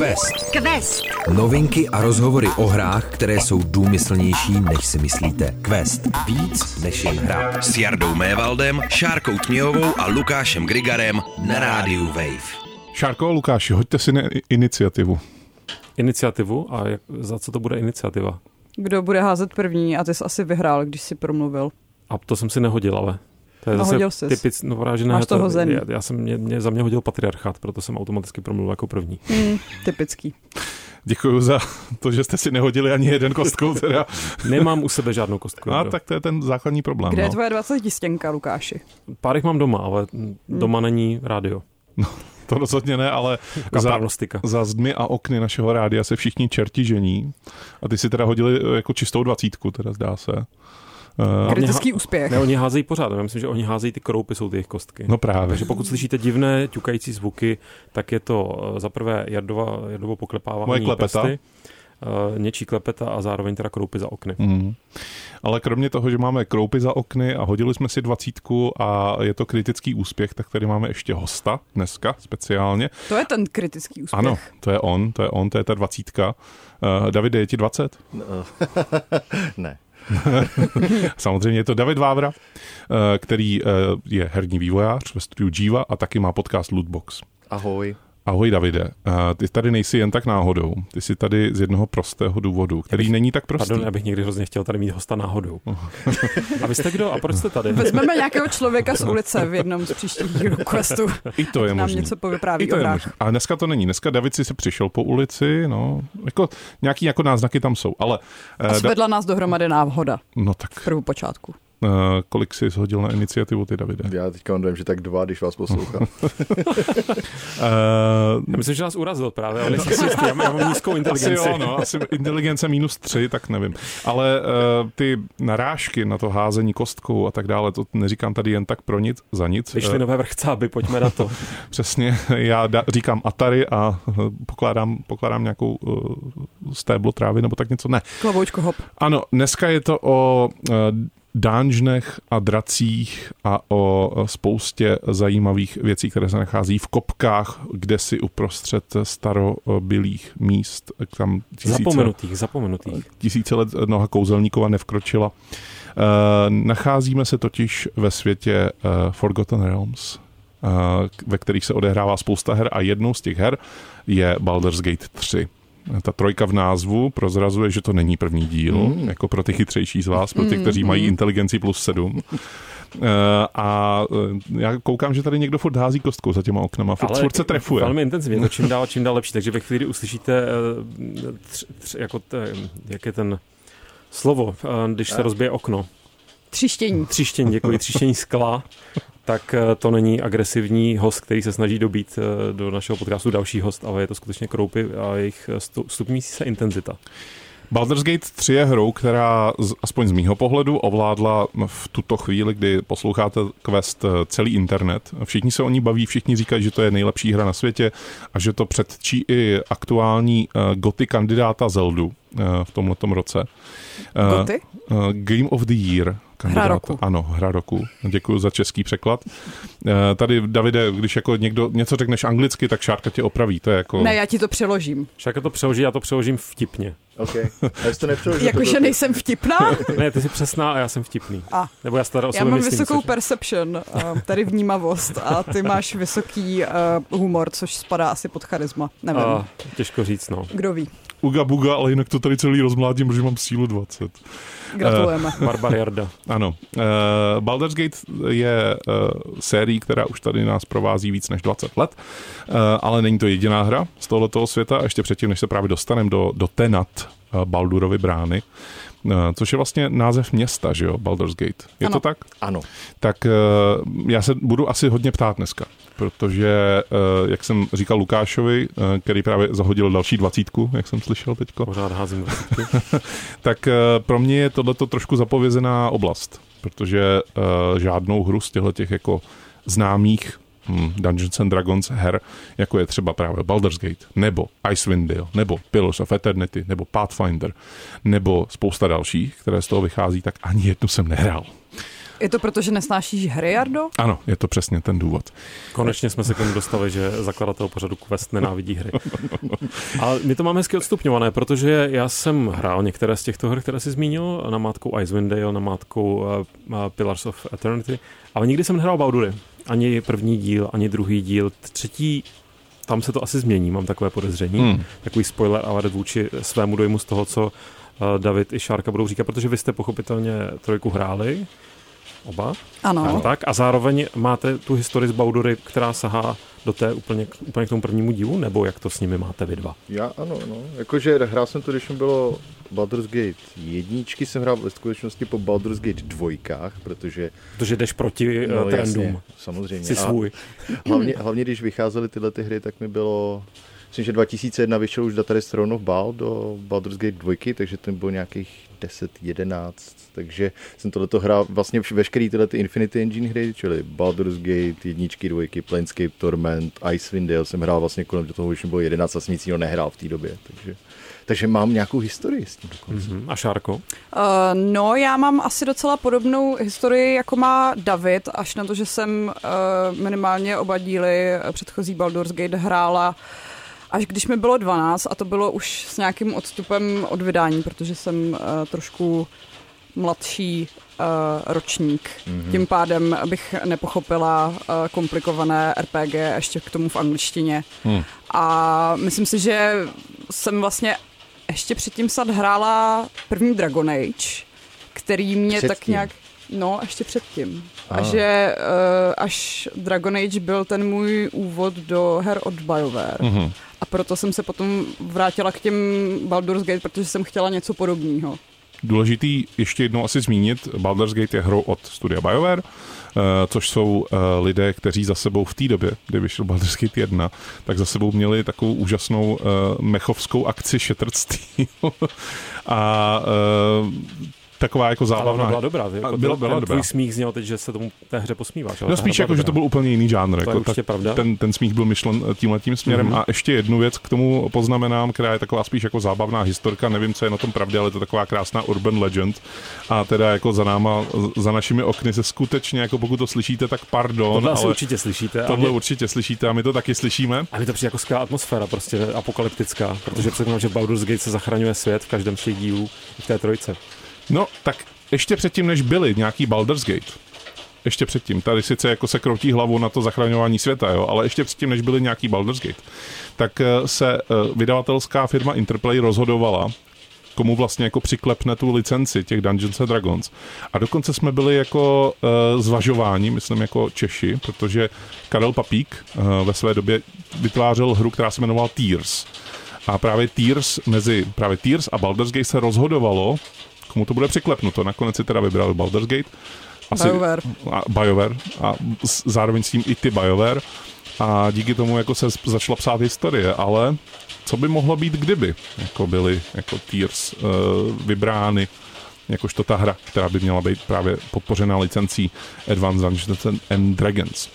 Quest. Quest. Novinky a rozhovory o hrách, které jsou důmyslnější, než si myslíte. Quest. Víc než jen hra. S Jardou Mévaldem, Šárkou Tměhovou a Lukášem Grigarem na rádiu Wave. Šárko a Lukáši, hoďte si ne- iniciativu. Iniciativu? A jak, za co to bude iniciativa? Kdo bude házet první a ty jsi asi vyhrál, když jsi promluvil. A to jsem si nehodil, ale. To je No, zase typic, no právě, že ne, Máš to hozený. Já, já jsem, mě, mě, za mě hodil patriarchát, proto jsem automaticky promluvil jako první. Hmm, typický. Děkuji za to, že jste si nehodili ani jeden kostkou. Teda. Nemám u sebe žádnou kostku. A Jaro. tak to je ten základní problém. Kde je no. tvoje 20 stěnka, Lukáši? Pár jich mám doma, ale Hmm. doma není rádio. To rozhodně ne, ale za, za zdmi a okny našeho rádia se všichni čerti žení. A ty si teda hodili eh, jako čistou dvacítku, teda zdá se. Uh, Kritický úspěch. Ne, oni házejí pořád. Já myslím, že oni házejí ty kroupy, jsou ty jejich kostky. no právě. Takže pokud slyšíte divné ťukající zvuky, tak je to eh, za prvé Jardova, Jardovo poklepávání Moje klepeta. prsty, eh, něčí klepeta a zároveň teda kroupy za okny. Mm. Ale kromě toho, že máme kroupy za okny a hodili jsme si dvacítku a je to kritický úspěch, tak tady máme ještě hosta dneska speciálně. To je ten kritický úspěch. Ano, to je on, to je on, to je ta dvacítka. Uh, Davide, je ti 20? ne. Samozřejmě je to David Vávra, eh, který eh, je herní vývojář ve studiu Jiva a taky má podcast Lootbox. Ahoj. Ahoj Davide, ty tady nejsi jen tak náhodou, ty jsi tady z jednoho prostého důvodu, který bych- není tak prostý. Pardon, já bych někdy hrozně chtěl tady mít hosta náhodou. A vy jste kdo a proč jste tady? Vezmeme nějakého člověka z ulice v jednom z příštích dílů questu. I to je Nám možné. něco I povypráví to o je možný. A dneska to není. Dneska David si se přišel po ulici, no, jako nějaký jako náznaky tam jsou, ale A eh, da, svedla nás dohromady náhoda no tak, v prvopočátku. eh, kolik jsi shodil na iniciativu ty, Davide? Já teďka mám dojem, že tak dva, když vás poslouchám. Eh, Já myslím, že nás urazil právě, ale nejsem si jistý, já mám, já mám nízkou Asi inteligenci. jo, no, asi inteligence minus tři, tak nevím. Ale uh, ty narážky na to házení kostkou a tak dále, to neříkám tady jen tak pro nic, za nic. Vyšly Eh, nové vrchcáby, pojďme na to. Přesně, já da, říkám Atari a eh, pokládám, pokládám nějakou uh, stéblo trávy nebo tak něco. Ne. Klavoučko hop. Ano, dneska je to o uh, dánžnech a dracích a o eh, spoustě zajímavých věcí, které se nachází v kopkách, kde si uprostřed starobylých míst, tam tisíce, Zapomenutých, zapomenutých. tisíce let noha kouzelníkova nevkročila. Uh, nacházíme se totiž ve světě uh, Forgotten Realms, uh, ve kterých se odehrává spousta her a jednou z těch her je Baldur's Gate 3. Ta trojka v názvu prozrazuje, že to není první díl, mm. jako pro ty chytřejší z vás, pro ty, kteří mají inteligenci plus 7. Uh, a uh, já koukám, že tady někdo furt hází kostkou za těma oknama, furt, furt se trefuje. Velmi intenzivně, to čím dál, čím dál lepší. Takže ve chvíli uslyšíte, eh, tř, tř, jako te, jak je ten slovo, eh, když se rozbije okno. Třištění. Třištění, děkuji, třištění skla, tak eh, to není agresivní host, který se snaží dobít eh, do našeho podcastu další host, ale je to skutečně kroupy a jejich eh, stu- stupňující se intenzita. Baldur's Gate 3 je hrou, která z- aspoň z mýho pohledu ovládla v tuto chvíli, kdy posloucháte Quest celý internet. Všichni se o ní baví, všichni říkají, že to je nejlepší hra na světě a že to předčí i aktuální uh, goty kandidáta Zeldu uh, v tomhletom roce. Goty? Uh, Game of the Year. Kandidáta. roku. Ano, hra roku. Děkuji za český překlad. Uh, tady, Davide, když jako někdo něco řekneš anglicky, tak Šárka tě opraví. To je jako... Ne, já ti to přeložím. Však to přeloží, já to přeložím vtipně. OK. Já jsi to nepřeložil. Jakože nejsem vtipná? Ne, ty jsi přesná a já jsem vtipný. A. Nebo já stará o Já mám myslím, vysokou což- perception, uh, tady vnímavost a ty máš vysoký uh, humor, což spadá asi pod charisma. Nevím. a, těžko říct, no. Kdo ví? Uga buga, ale jinak to tady celý rozmládím, protože mám sílu 20. Gratulujeme. Barbar Jarda. Ano. Uh, Baldur's Gate je uh, sérií, která už tady nás provází víc než 20 let, uh, ale není to jediná hra z tohoto světa a ještě předtím, než se právě dostaneme do, do Tenat uh, Baldurovy brány, uh, což je vlastně název města, že jo, Baldur's Gate. Je Ano. to tak? Ano. Tak uh, já se budu asi hodně ptát dneska, protože, uh, jak jsem říkal Lukášovi, uh, který právě zahodil další dvacítku, jak jsem slyšel teďko, Pořád házím tak eh, pro mě je tohleto trošku zapovězená oblast, protože žádnou hru z těchto těch jako známých hm, Dungeons and Dragons her, jako je třeba právě Baldur's Gate, nebo Icewind Dale, nebo Pillars of Eternity, nebo Pathfinder, nebo spousta dalších, které z toho vychází, tak ani jednu jsem nehrál. Je to proto, že nesnášíš hry, Jardo? Ano, je to přesně ten důvod. Konečně jsme se k tomu dostali, že zakladatel pořadu Quest nenávidí hry. Ale my to máme hezky odstupňované, protože já jsem hrál některé z těchto her, které jsi zmínil, na mátkou Icewind Dale, na mátkou uh, Pillars of Eternity, ale nikdy jsem nehrál Baldury. Ani první díl, ani druhý díl. Třetí tam se to asi změní, mám takové podezření. Hmm. Takový spoiler ale vůči svému dojmu z toho, co David i Šárka budou říkat, protože vy jste pochopitelně trojku hráli, oba. Ano. A, tak, a zároveň máte tu historii z Baudury, která sahá do té úplně, úplně k tomu prvnímu dílu, nebo jak to s nimi máte vy dva? Já ano, no. Jakože hrál jsem to, když mi bylo Baldur's Gate jedničky, jsem hrál ve skutečnosti po Baldur's Gate dvojkách, protože... Protože jdeš proti no, trendům. Jasně, samozřejmě. Jsi svůj. hlavně, hlavně, když vycházely tyhle ty hry, tak mi bylo Myslím, že 2001 vyšel už Data Throne of Bal do Baldur's Gate 2, takže ten byl nějakých 10, 11, takže jsem tohleto hrál vlastně veškerý tyhle ty Infinity Engine hry, čili Baldur's Gate, jedničky, dvojky, Planescape, Torment, Icewind Dale jsem hrál vlastně kolem do toho, už bylo 11 a jsem nic nehrál v té době, takže takže mám nějakou historii s tím dokonce. Mm-hmm. A Šárko? Uh, no, já mám asi docela podobnou historii, jako má David, až na to, že jsem uh, minimálně oba díly předchozí Baldur's Gate hrála uh, až když mi bylo 12 a to bylo už s nějakým odstupem od vydání, protože jsem uh, trošku mladší uh, ročník. Mm-hmm. Tím pádem bych nepochopila uh, komplikované RPG ještě k tomu v angličtině. Mm. A myslím si, že jsem vlastně ještě předtím sad hrála první Dragon Age, který mě předtím. tak nějak... No, ještě předtím. A, a že uh, až Dragon Age byl ten můj úvod do her od BioWare. Mm-hmm. A proto jsem se potom vrátila k těm Baldur's Gate, protože jsem chtěla něco podobného. Důležitý ještě jednou asi zmínit, Baldur's Gate je hrou od studia BioWare, uh, což jsou uh, lidé, kteří za sebou v té době, kdy vyšel Baldur's Gate 1, tak za sebou měli takovou úžasnou uh, mechovskou akci Steel. a taková jako zábavná. byla dobrá, byla, byla, byla dobrá. Tvůj smích zněl teď, že se tomu té hře posmíváš. No spíš jako, dobrá. že to byl úplně jiný žánr. To jako, je pravda. Ten, ten smích byl myšlen eh, tímhle tím směrem. Mm-hmm. A ještě jednu věc k tomu poznamenám, která je taková spíš jako zábavná historka, nevím, co je na tom pravdě, ale je to taková krásná urban legend. A teda jako za náma, za našimi okny se skutečně, jako pokud to slyšíte, tak pardon. Tohle ale určitě slyšíte. Tohle mě... určitě slyšíte a my to taky slyšíme. A mi to přijde jako skvělá atmosféra, prostě apokalyptická, protože předtím, že Baldur's Gate se zachraňuje svět v každém z těch dílů v té trojce. No, tak ještě předtím, než byli nějaký Baldur's Gate, ještě předtím, tady sice jako se kroutí hlavu na to zachraňování světa, jo, ale ještě předtím, než byli nějaký Baldur's Gate, tak eh, se eh, vydavatelská firma Interplay rozhodovala, komu vlastně jako přiklepne tu licenci těch Dungeons and Dragons. A dokonce jsme byli jako uh, zvažováni, myslím jako Češi, protože Karel Papík uh, ve své době vytvářel hru, která se jmenovala Tears. A právě Tears, mezi právě Tears a Baldur's Gate se rozhodovalo, komu to bude přiklepnuto. Nakonec si teda vybral Baldur's Gate. Asi, BioWare. A, BioWare. A zároveň s tím i ty BioWare. A díky tomu jako se začala psát historie, ale co by mohlo být, kdyby jako byly jako Tears uh, vybrány jakožto ta hra, která by měla být právě podpořená licencí Advanced Dungeons and Dragons.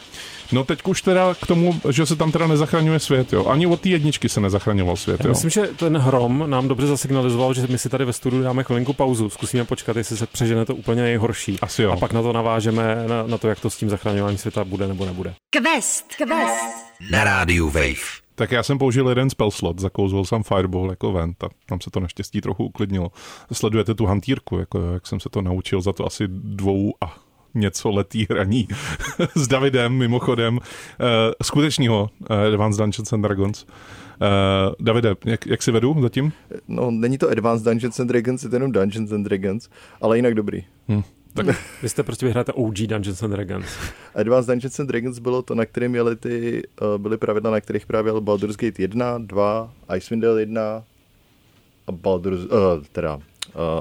No teď už teda k tomu, že se tam teda nezachraňuje svět, jo. Ani od té jedničky se nezachraňoval svět, Já jo. myslím, že ten hrom nám dobře zasignalizoval, že my si tady ve studiu dáme chvilinku pauzu, zkusíme počkat, jestli se přežene to úplně nejhorší. Asi jo. A pak na to navážeme, na, na to, jak to s tím zachraňováním světa bude nebo nebude. Quest, Quest. Na rádiu Wave. Tak já jsem použil jeden spell slot, zakouzlil jsem Fireball jako vent a tam se to naštěstí trochu uklidnilo. Sledujete tu hantýrku, jako jak jsem se to naučil za to asi dvou a něco letý hraní s Davidem, mimochodem, uh, skutečního uh, Advanced Dungeons and Dragons. Uh, Davide, jak, jak si vedu zatím? No, není to Advanced Dungeons and Dragons, je to jenom Dungeons and Dragons, ale jinak dobrý. Hmm. Tak vy jste prostě vyhráte OG Dungeons and Dragons. Advanced Dungeons and Dragons bylo to, na kterém měli ty, uh, byly pravidla, na kterých právě Baldur's Gate 1, 2, Icewind Dale 1 a Baldur's, uh, teda, uh,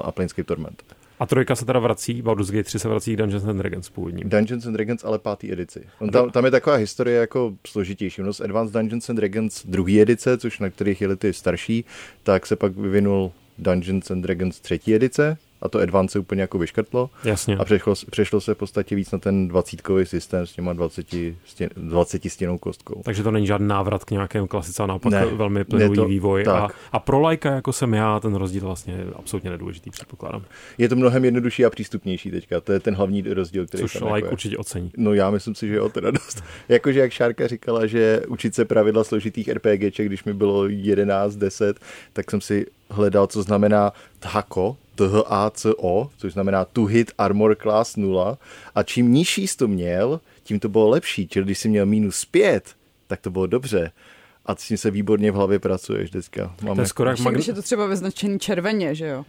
a Planescape Torment. A trojka se teda vrací, Baldur's Gate 3 se vrací k Dungeons and Dragons původním. Dungeons and Dragons, ale pátý edici. On tam, tam, je taková historie jako složitější. No z Advanced Dungeons and Dragons druhý edice, což na kterých jeli ty starší, tak se pak vyvinul Dungeons and Dragons třetí edice, a to Advance se úplně jako vyškrtlo. Jasně. A přešlo, přešlo se v podstatě víc na ten dvacítkový systém s těma 20, stěn, 20 stěnou kostkou. Takže to není žádný návrat k nějakému klasickému, naopak Ne, velmi plynulý to- vývoj. A, tak. a pro lajka, jako jsem já, ten rozdíl vlastně absolutně nedůležitý, předpokládám. Je to mnohem jednodušší a přístupnější teďka, to je ten hlavní rozdíl, který Což tam like jako je. určitě ocení. No já myslím si, že jo, teda dost. Jakože jak Šárka říkala, že učit se pravidla složitých RPGček, když mi bylo 11, 10, tak jsem si hledal, co znamená THACO, T-H-A-C-O, což znamená To Hit Armor Class 0. A čím nižší jsi to měl, tím to bylo lepší. Čili když jsi měl minus 5, tak to bylo dobře. A s tím se výborně v hlavě pracuješ dneska. To Máme... je skoro jak Ještě, když je magn- to třeba vyznačený červeně, že jo?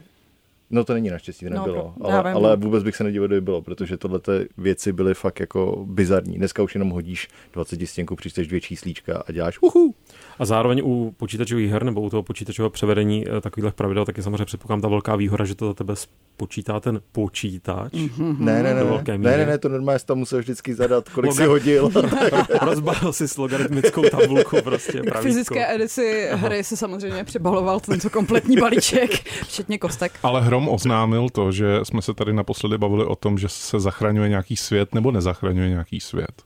No to není naštěstí, to No, nebylo. pro- ale, ale no. vůbec bych se nedivil, kdyby bylo, protože tohle věci byly fakt jako bizarní. Dneska už jenom hodíš 20 stěnku, přičteš dvě číslíčka a děláš uhu. A zároveň u počítačových her nebo u toho počítačového převedení eh, takových pravidel, tak je samozřejmě předpokládám ta velká výhoda, že to za tebe spočítá ten počítač. Mhm. Ne, ne, ne, ne, velké ne, ne, ne, to normálně tam musel vždycky zadat, kolik Loga- si hodil. Rozbalil si s logaritmickou tabulku prostě K pravítko. fyzické edici hry si samozřejmě přibaloval tento kompletní balíček, včetně kostek. Ale Hrom oznámil to, že jsme se tady naposledy bavili o tom, že se zachraňuje nějaký svět nebo nezachraňuje nějaký svět.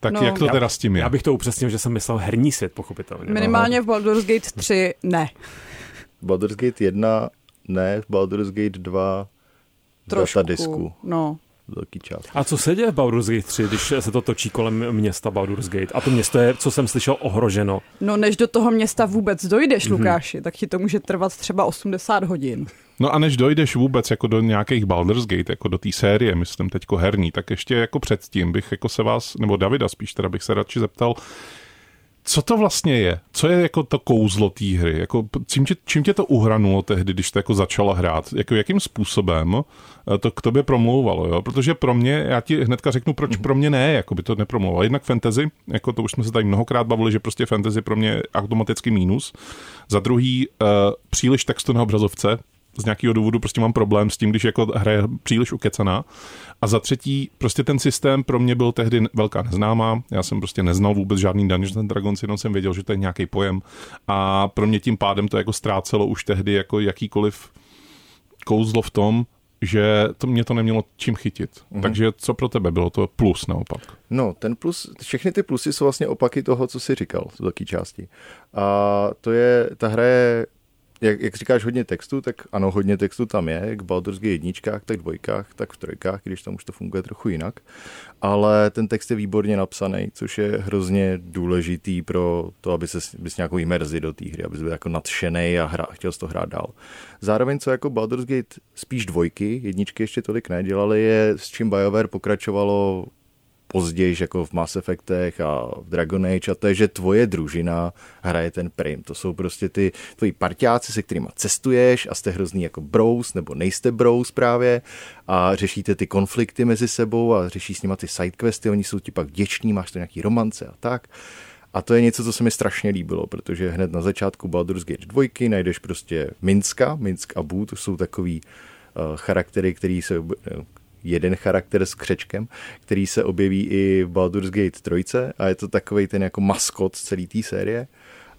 Tak No. no, jak to Já- teda s tím je? Já bych to upřesnil, že jsem myslel herní svět, pochopitelně. Minimálně v Baldur's Gate 3 ne. Baldur's Gate 1, ne, Baldur's Gate 2, Trošku. datadisku, No. Velký čas. A co se děje v Baldur's Gate 3, když se to točí kolem města Baldur's Gate? A to město je, co jsem slyšel, ohroženo. no než do toho města vůbec dojdeš, Mhm. Lukáši, tak ti to může trvat třeba 80 hodin. No a než dojdeš vůbec jako do nějakých Baldur's Gate, jako do té série, myslím teďko herní, tak ještě jako předtím bych jako se vás, nebo Davida spíš teda bych se radši zeptal, co to vlastně je? Co je jako to kouzlo té hry? Jako, čím, tě, čím tě to uhranulo tehdy, když jste jako začala hrát? Jako, jakým způsobem eh, to k tobě promlouvalo? Jo? Protože pro mě, já ti hnedka řeknu, proč pro mě ne, jako by to nepromlouvalo. Jednak fantasy, jako to už jsme se tady mnohokrát bavili, že prostě fantasy pro mě je automaticky mínus. Za druhý, uh, příliš textu na obrazovce, z nějakého důvodu prostě mám problém s tím, když jako hra je příliš ukecaná. A za třetí, prostě ten systém pro mě byl tehdy velká neznámá. Já jsem prostě neznal vůbec žádný Dungeons and Dragons, jenom jsem věděl, že to je nějaký pojem. A pro mě tím pádem to jako ztrácelo už tehdy jako jakýkoliv kouzlo v tom, že to mě to nemělo čím chytit. Mm-hmm. Takže co pro tebe bylo to plus naopak? No, ten plus, všechny ty plusy jsou vlastně opaky toho, co jsi říkal z velké části. A to je, ta hra je, jak, jak říkáš, hodně textu, tak ano, hodně textu tam je, jak Baldur's Gate jedničkách, tak dvojkách, tak v trojkách, když tam už to funguje trochu jinak. Ale ten text je výborně napsaný, což je hrozně důležitý pro to, aby se bys nějakou imerzi do té hry, aby byl jako nadšený a hra, chtěl to hrát dál. Zároveň, co jako Baldur's Gate spíš dvojky, jedničky ještě tolik nedělali, je s čím BioWare pokračovalo později, jako v Mass Effectech a v Dragon Age, a to je, že tvoje družina hraje ten prim. To jsou prostě ty tvoji parťáci, se kterými cestuješ a jste hrozný jako bros, nebo nejste bros právě a řešíte ty konflikty mezi sebou a řešíš s nima ty sidequesty, oni jsou ti pak vděční, máš to nějaký romance a tak. A to je něco, co se mi strašně líbilo, protože hned na začátku Baldur's Gate 2 najdeš prostě Minska, Minsk a Boo, to jsou takový uh, charaktery, který se jeden charakter s křečkem, který se objeví i v Baldur's Gate 3 a je to takový ten jako maskot celé té série.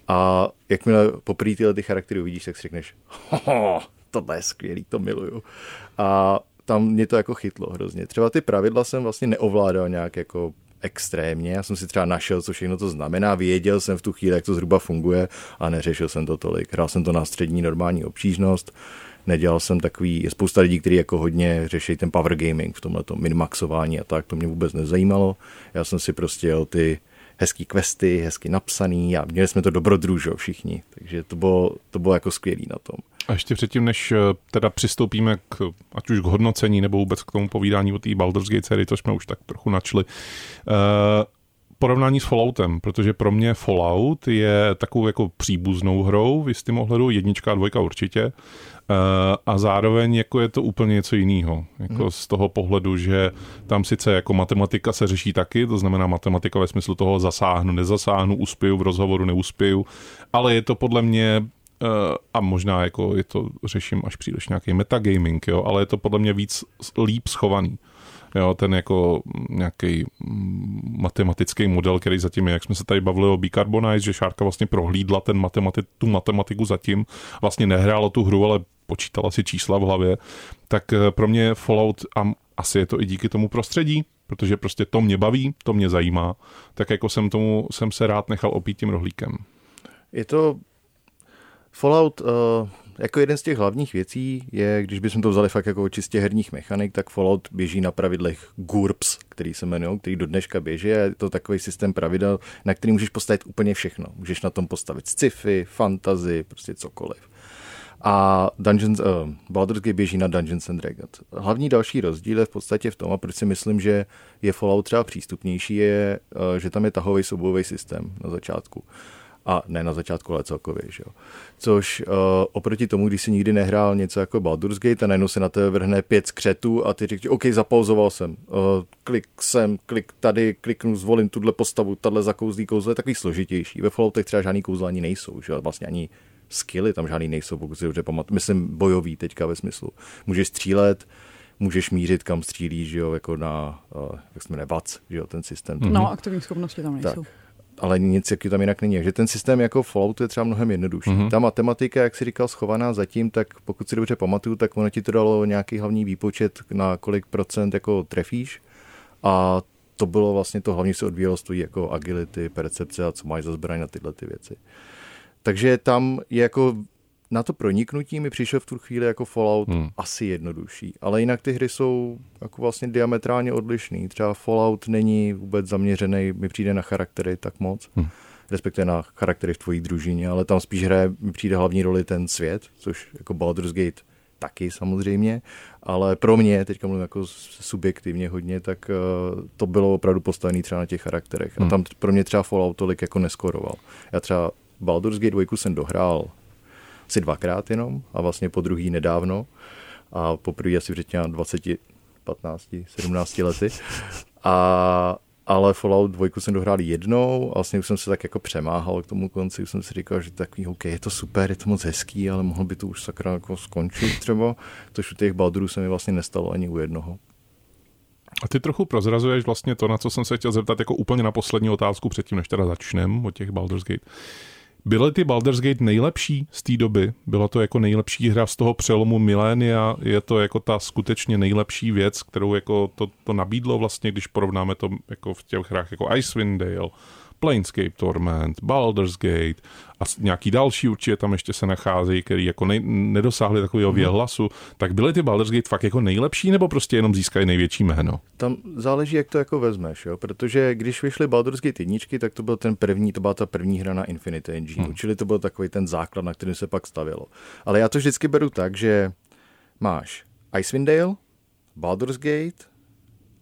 A jakmile poprvé tyhle ty charaktery uvidíš, tak si řekneš, hoho, tohle je skvělý, to miluju. A tam mě to jako chytlo hrozně. Třeba ty pravidla jsem vlastně neovládal nějak jako extrémně. Já jsem si třeba našel, co všechno to znamená, věděl jsem v tu chvíli, jak to zhruba funguje a neřešil jsem to tolik. Hrál jsem to na střední normální obtížnost, nedělal jsem takový, je spousta lidí, kteří jako hodně řeší ten power gaming v tomhle minmaxování a tak, to mě vůbec nezajímalo. Já jsem si prostě jel ty hezký questy, hezky napsaný a měli jsme to dobrodružo všichni, takže to bylo, to bylo jako skvělý na tom. A ještě předtím, než teda přistoupíme k, ať už k hodnocení nebo vůbec k tomu povídání o té Baldur's Gate sérii, to jsme už tak trochu načli, uh, porovnání s Falloutem, protože pro mě Fallout je takovou jako příbuznou hrou v jistém ohledu, jednička a dvojka určitě, uh, a zároveň jako je to úplně něco jiného. Jako hmm. z toho pohledu, že tam sice jako matematika se řeší taky, to znamená matematika ve smyslu toho zasáhnu, nezasáhnu, uspěju v rozhovoru, neuspěju, ale je to podle mě a možná jako je to, řeším až příliš nějaký metagaming, jo, ale je to podle mě víc líp schovaný. Jo, ten jako nějaký matematický model, který zatím je, jak jsme se tady bavili o Bicarbonize, že Šárka vlastně prohlídla ten matemati- tu matematiku zatím, vlastně nehrála tu hru, ale počítala si čísla v hlavě, tak eh, pro mě Fallout, a asi je to i díky tomu prostředí, protože prostě to mě baví, to mě zajímá, tak jako jsem tomu, jsem se rád nechal opít tím rohlíkem. Je to Fallout, uh, jako jeden z těch hlavních věcí je, když bychom to vzali fakt jako čistě herních mechanik, tak Fallout běží na pravidlech GURPS, který se jmenují, který do dneška běží. Je to takový systém pravidel, na který můžeš postavit úplně všechno. Můžeš na tom postavit sci-fi, fantasy, prostě cokoliv. A Dungeons, uh, Baldur's Gate běží na Dungeons and Dragons. Hlavní další rozdíl je v podstatě v tom, a proč si myslím, že je Fallout třeba přístupnější, je, uh, že tam je tahový soubojový systém na začátku. A ne na začátku, ale celkově. Že jo. Což uh, oproti tomu, když si nikdy nehrál něco jako Baldur's Gate a najednou se na tebe vrhne pět skřetů a ty řekneš, OK, zapauzoval jsem, uh, klik sem, klik tady, kliknu, zvolím tuhle postavu, tahle zakouzlí kouzlo, je takový složitější. Ve Falloutech třeba žádný kouzla ani nejsou, že vlastně ani skilly tam žádný nejsou, pokud si dobře pamatuju. Myslím bojový teďka ve smyslu. Můžeš střílet, můžeš mířit, kam střílíš, že jo, jako na, uh, jak se jmenuje, VAC, že jo, ten systém. Mm-hmm. No, aktivní schopnosti tam nejsou. Tak ale nic jaký tam jinak není. Takže ten systém jako Fallout je třeba mnohem jednodušší. Mm-hmm. Ta matematika, jak si říkal, schovaná zatím, tak pokud si dobře pamatuju, tak ono ti to dalo nějaký hlavní výpočet, na kolik procent jako trefíš. A to bylo vlastně to hlavně se odvíjelo z jako agility, percepce a co máš za zbraň na tyhle ty věci. Takže tam je jako na to proniknutí mi přišel v tu chvíli jako Fallout hmm. asi jednodušší. Ale jinak ty hry jsou jako vlastně diametrálně odlišný. Třeba Fallout není vůbec zaměřený, mi přijde na charaktery tak moc. Hmm respektive na charaktery v tvojí družině, ale tam spíš hraje, mi přijde hlavní roli ten svět, což jako Baldur's Gate taky samozřejmě, ale pro mě, teďka mluvím jako subjektivně hodně, tak uh, to bylo opravdu postavené třeba na těch charakterech. Hmm. A tam pro mě třeba Fallout tolik jako neskoroval. Já třeba Baldur's Gate 2 jsem dohrál asi dvakrát jenom a vlastně po druhý nedávno a poprvé asi před 20, 15, 17 lety. A, ale Fallout 2 jsem dohrál jednou a vlastně už jsem se tak jako přemáhal k tomu konci, už jsem si říkal, že takový, OK, je to super, je to moc hezký, ale mohl by to už sakra jako skončit třeba, což u těch Baldurů se mi vlastně nestalo ani u jednoho. A ty trochu prozrazuješ vlastně to, na co jsem se chtěl zeptat jako úplně na poslední otázku předtím, než teda začneme o těch Baldur's Gate. Byly ty Baldur's Gate nejlepší z té doby? Byla to jako nejlepší hra z toho přelomu milénia? Je to jako ta skutečně nejlepší věc, kterou jako to, to nabídlo vlastně, když porovnáme to jako v těch hrách jako Icewind Dale, Planescape Torment, Baldur's Gate a nějaký další určitě tam ještě se nacházejí, který jako nej, nedosáhli takového mhm. věhlasu, tak byly ty Baldur's Gate fakt jako nejlepší, nebo prostě jenom získají největší jméno? Tam záleží, jak to jako vezmeš, jo? protože když vyšly Baldur's Gate jedničky, tak to byl ten první, to byla ta první hra na Infinite Engine, hmm. čili to byl takový ten základ, na kterým se pak stavilo. Ale já to vždycky beru tak, že máš Icewind Dale, Baldur's Gate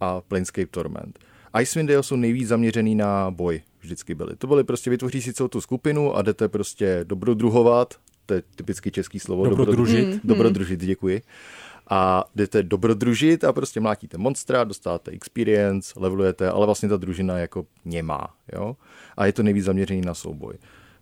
a Planescape Torment. Icewind Dale jsou nejvíc zaměřený na boj, vždycky byly. To byly prostě, vytvoří si celou tu skupinu a jdete prostě dobrodruhovat, to je typicky český slovo. Dobrodružit. Dobro, mm, dobrodružit, děkuji. A jdete dobrodružit a prostě mlátíte monstra, dostáváte experience, levelujete, ale vlastně ta družina jako nemá, jo. A je to nejvíc zaměřený na souboj.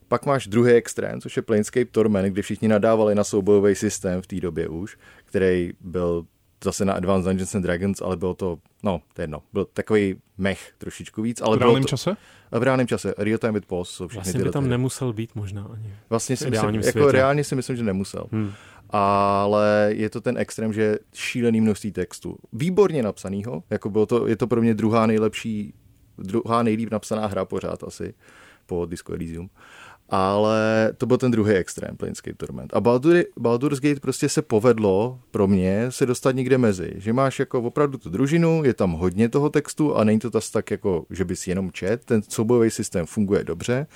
Pak máš druhý extrém, což je Planescape Torment, kde všichni nadávali na soubojový systém v té době už, který byl zase na Advanced Dungeons and Dragons, ale bylo to, no, to je jedno, byl takový mech trošičku víc. Ale v reálném to, čase? V reálném čase, real time with pause jsou všechny Vlastně by tam ty. nemusel být možná ani. Vlastně si myslím, jako reálně si myslím, že nemusel. Hmm. Ale je to ten extrém, že šílený množství textu. Výborně napsanýho, jako bylo to, je to pro mě druhá nejlepší, druhá nejlíp napsaná hra pořád asi po Disco Elysium ale to byl ten druhý extrém, Planescape Torment. A Baldur, Baldur's Gate prostě se povedlo pro mě se dostat někde mezi, že máš jako opravdu tu družinu, je tam hodně toho textu a není to tas tak jako, že bys jenom čet, ten soubojový systém funguje dobře.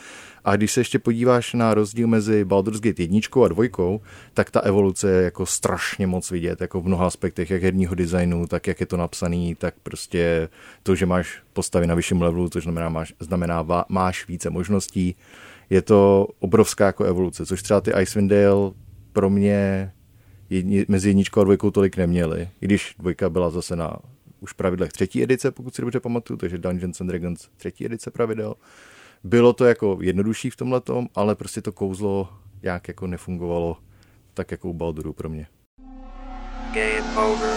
A když se ještě podíváš na rozdíl mezi Baldur's Gate jedničkou a dvojkou, tak ta evoluce je jako strašně moc vidět, jako v mnoha aspektech, jak herního designu, tak jak je to napsaný, tak prostě to, že máš postavy na vyšším levelu, to znamená, máš, znamená máš více možností, je to obrovská jako evoluce, což třeba ty Icewind Dale pro mě jedni, mezi jedničkou a dvojkou tolik neměly, i když dvojka byla zase na už pravidlech třetí edice, pokud si dobře pamatuju, takže Dungeons and Dragons třetí edice pravidel. Bylo to jako jednodušší v tomhle ale prostě to kouzlo nějak jako nefungovalo tak jako u Balduru pro mě.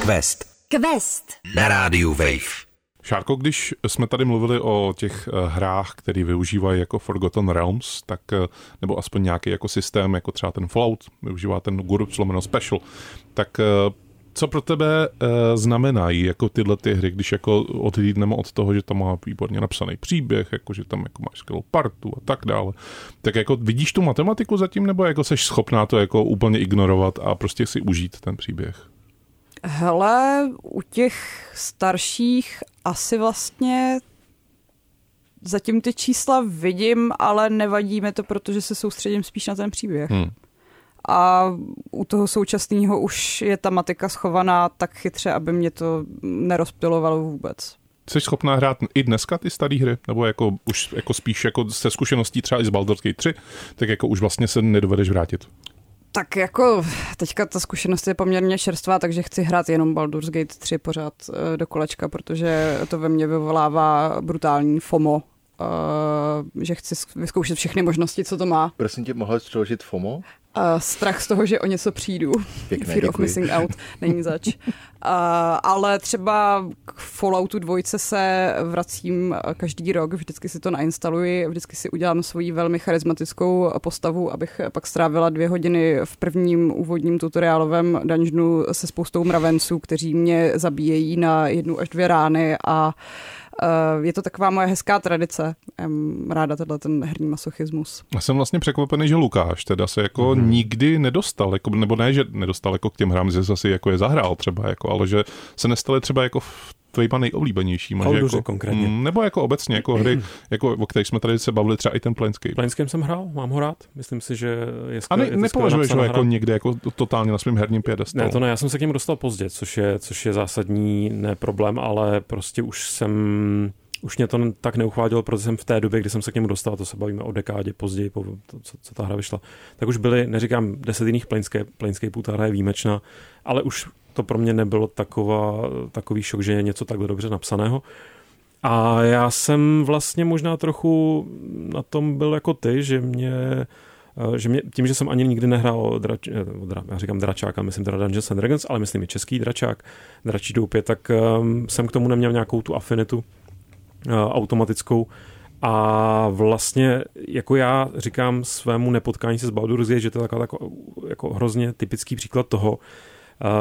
Quest. Quest. Na rádiu Wave. Šárko, když jsme tady mluvili o těch eh, hrách, které využívají jako Forgotten Realms, tak eh, nebo aspoň nějaký jako systém, jako třeba ten Fallout, využívá ten Guru Slomeno Special, tak eh, co pro tebe znamenají jako tyhle ty hry, když jako odhlídneme od toho, že tam má výborně napsaný příběh, jako že tam jako máš skvělou partu a tak dále. Tak jako vidíš tu matematiku zatím, nebo jako seš schopná to jako úplně ignorovat a prostě si užít ten příběh? Hele, u těch starších asi vlastně zatím ty čísla vidím, ale nevadí mi to, protože se soustředím spíš na ten příběh. Hmm. A u toho současného už je ta matika schovaná tak chytře, aby mě to nerozptilovalo vůbec. Jsi schopná hrát i dneska ty staré hry? Nebo jako už jako spíš jako se zkušeností třeba i z Baldur's Gate 3, tak jako už vlastně se nedovedeš vrátit? Tak jako teďka ta zkušenost je poměrně čerstvá, takže chci hrát jenom Baldur's Gate 3 pořád eh, do kolečka, protože to ve mně vyvolává brutální FOMO, uh, že chci vyzkoušet všechny možnosti, co to má. Prosím tě, mohla přeložit FOMO? Uh, strach z toho, že o něco přijdu. Pěkné, Fear děkuji. of missing out, není zač. Uh, ale třeba k Falloutu dvojce se vracím každý rok, vždycky si to nainstaluji, vždycky si udělám svoji velmi charismatickou postavu, abych pak strávila dvě hodiny v prvním úvodním tutoriálovém dungeonu se spoustou mravenců, kteří mě zabíjejí na jednu až dvě rány a Uh, je to taková moje hezká tradice. Já ráda tenhle ten herní masochismus. Já jsem vlastně překvapený, že Lukáš teda se jako mm-hmm. nikdy nedostal, jako, nebo ne, že nedostal jako k těm hrám, že asi jako je zahrál třeba, jako, ale že se nestali třeba jako v tvojima nejoblíbenějšíma. Že jako, konkrétně. Mm, nebo jako obecně, jako hry, jako, o kterých jsme tady se bavili, třeba i ten Planescape. Planescape jsem hrál, mám ho rád. Myslím si, že je skvělé. A ne, nepovažuješ ho jako někde jako totálně na svém herním pědestalu? Ne, to ne, já jsem se k němu dostal pozdě, což je, což je zásadní ne problém, ale prostě už jsem už mě to tak neuchvádělo, protože jsem v té době, kdy jsem se k němu dostal, to se bavíme o dekádě později, po to, co, co ta hra vyšla, tak už byly, neříkám deset jiných Planescape, Planescapeů, ta hra je výjimečná, ale už to pro mě nebylo taková, takový šok, že je něco takhle dobře napsaného. A já jsem vlastně možná trochu na tom byl jako ty, že mě že mě, tím, že jsem ani nikdy nehrál drač, dra, já říkám dračák, a myslím teda Dungeons and Dragons, ale myslím i český dračák, dračí doupě, tak um, jsem k tomu neměl nějakou tu afinitu uh, automatickou. A vlastně, jako já říkám svému nepotkání se s Baldur's Gate, že to je taková, taková jako hrozně typický příklad toho,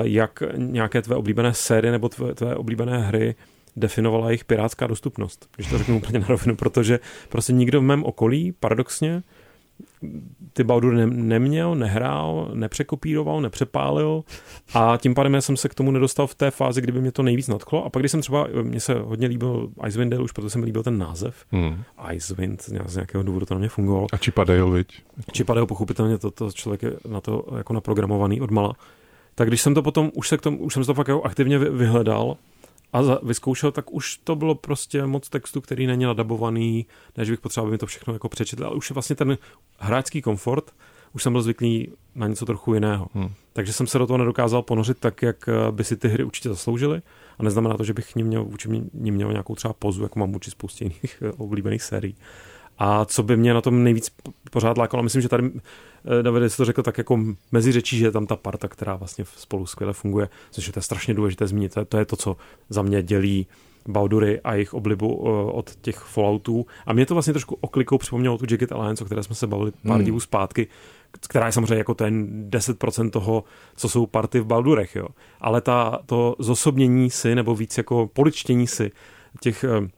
jak nějaké tvé oblíbené série nebo tvé, tvé oblíbené hry definovala jejich pirátská dostupnost, když to řeknu úplně na rovinu, protože prostě nikdo v mém okolí, paradoxně, ty Baldur ne, neměl, nehrál, nepřekopíroval, nepřepálil a tím pádem já jsem se k tomu nedostal v té fázi, kdyby mě to nejvíc nadchlo. A pak, když jsem třeba, mně se hodně líbil Icewind Dale, už protože jsem líbil ten název. Hmm. Icewind, z nějakého důvodu to na mě fungovalo. A Chipadale, viď? Chipadale, pochopitelně, to, to člověk je na to jako naprogramovaný odmala tak když jsem to potom, už, se k tomu, už jsem to fakt jako aktivně vyhledal a za, vyzkoušel, tak už to bylo prostě moc textu, který není nadabovaný, než bych potřeboval, aby mi to všechno jako přečetl, ale už je vlastně ten hráčský komfort, už jsem byl zvyklý na něco trochu jiného. Hmm. Takže jsem se do toho nedokázal ponořit tak, jak eh, by si ty hry určitě zasloužily. A neznamená to, že bych ním měl, vůči ním měl nějakou třeba pozu, jako mám vůči spoustě jiných oblíbených sérií. A co by mě na tom nejvíc pořád lákalo, myslím, že tady eh, David to řekl tak jako mezi řečí, že je tam ta parta, která vlastně spolu skvěle funguje, což je to strašně důležité zmínit. To je to, co za mě dělí Baldury a jejich oblibu eh, od těch Falloutů. A mě to vlastně trošku oklikou připomnělo tu Jacket Alliance, o které jsme se bavili pár hmm. divů zpátky, která je samozřejmě jako ten 10% toho, co jsou party v Baldurech, jo. Ale ta, to zosobnění si, nebo víc jako poličtění si těch eh,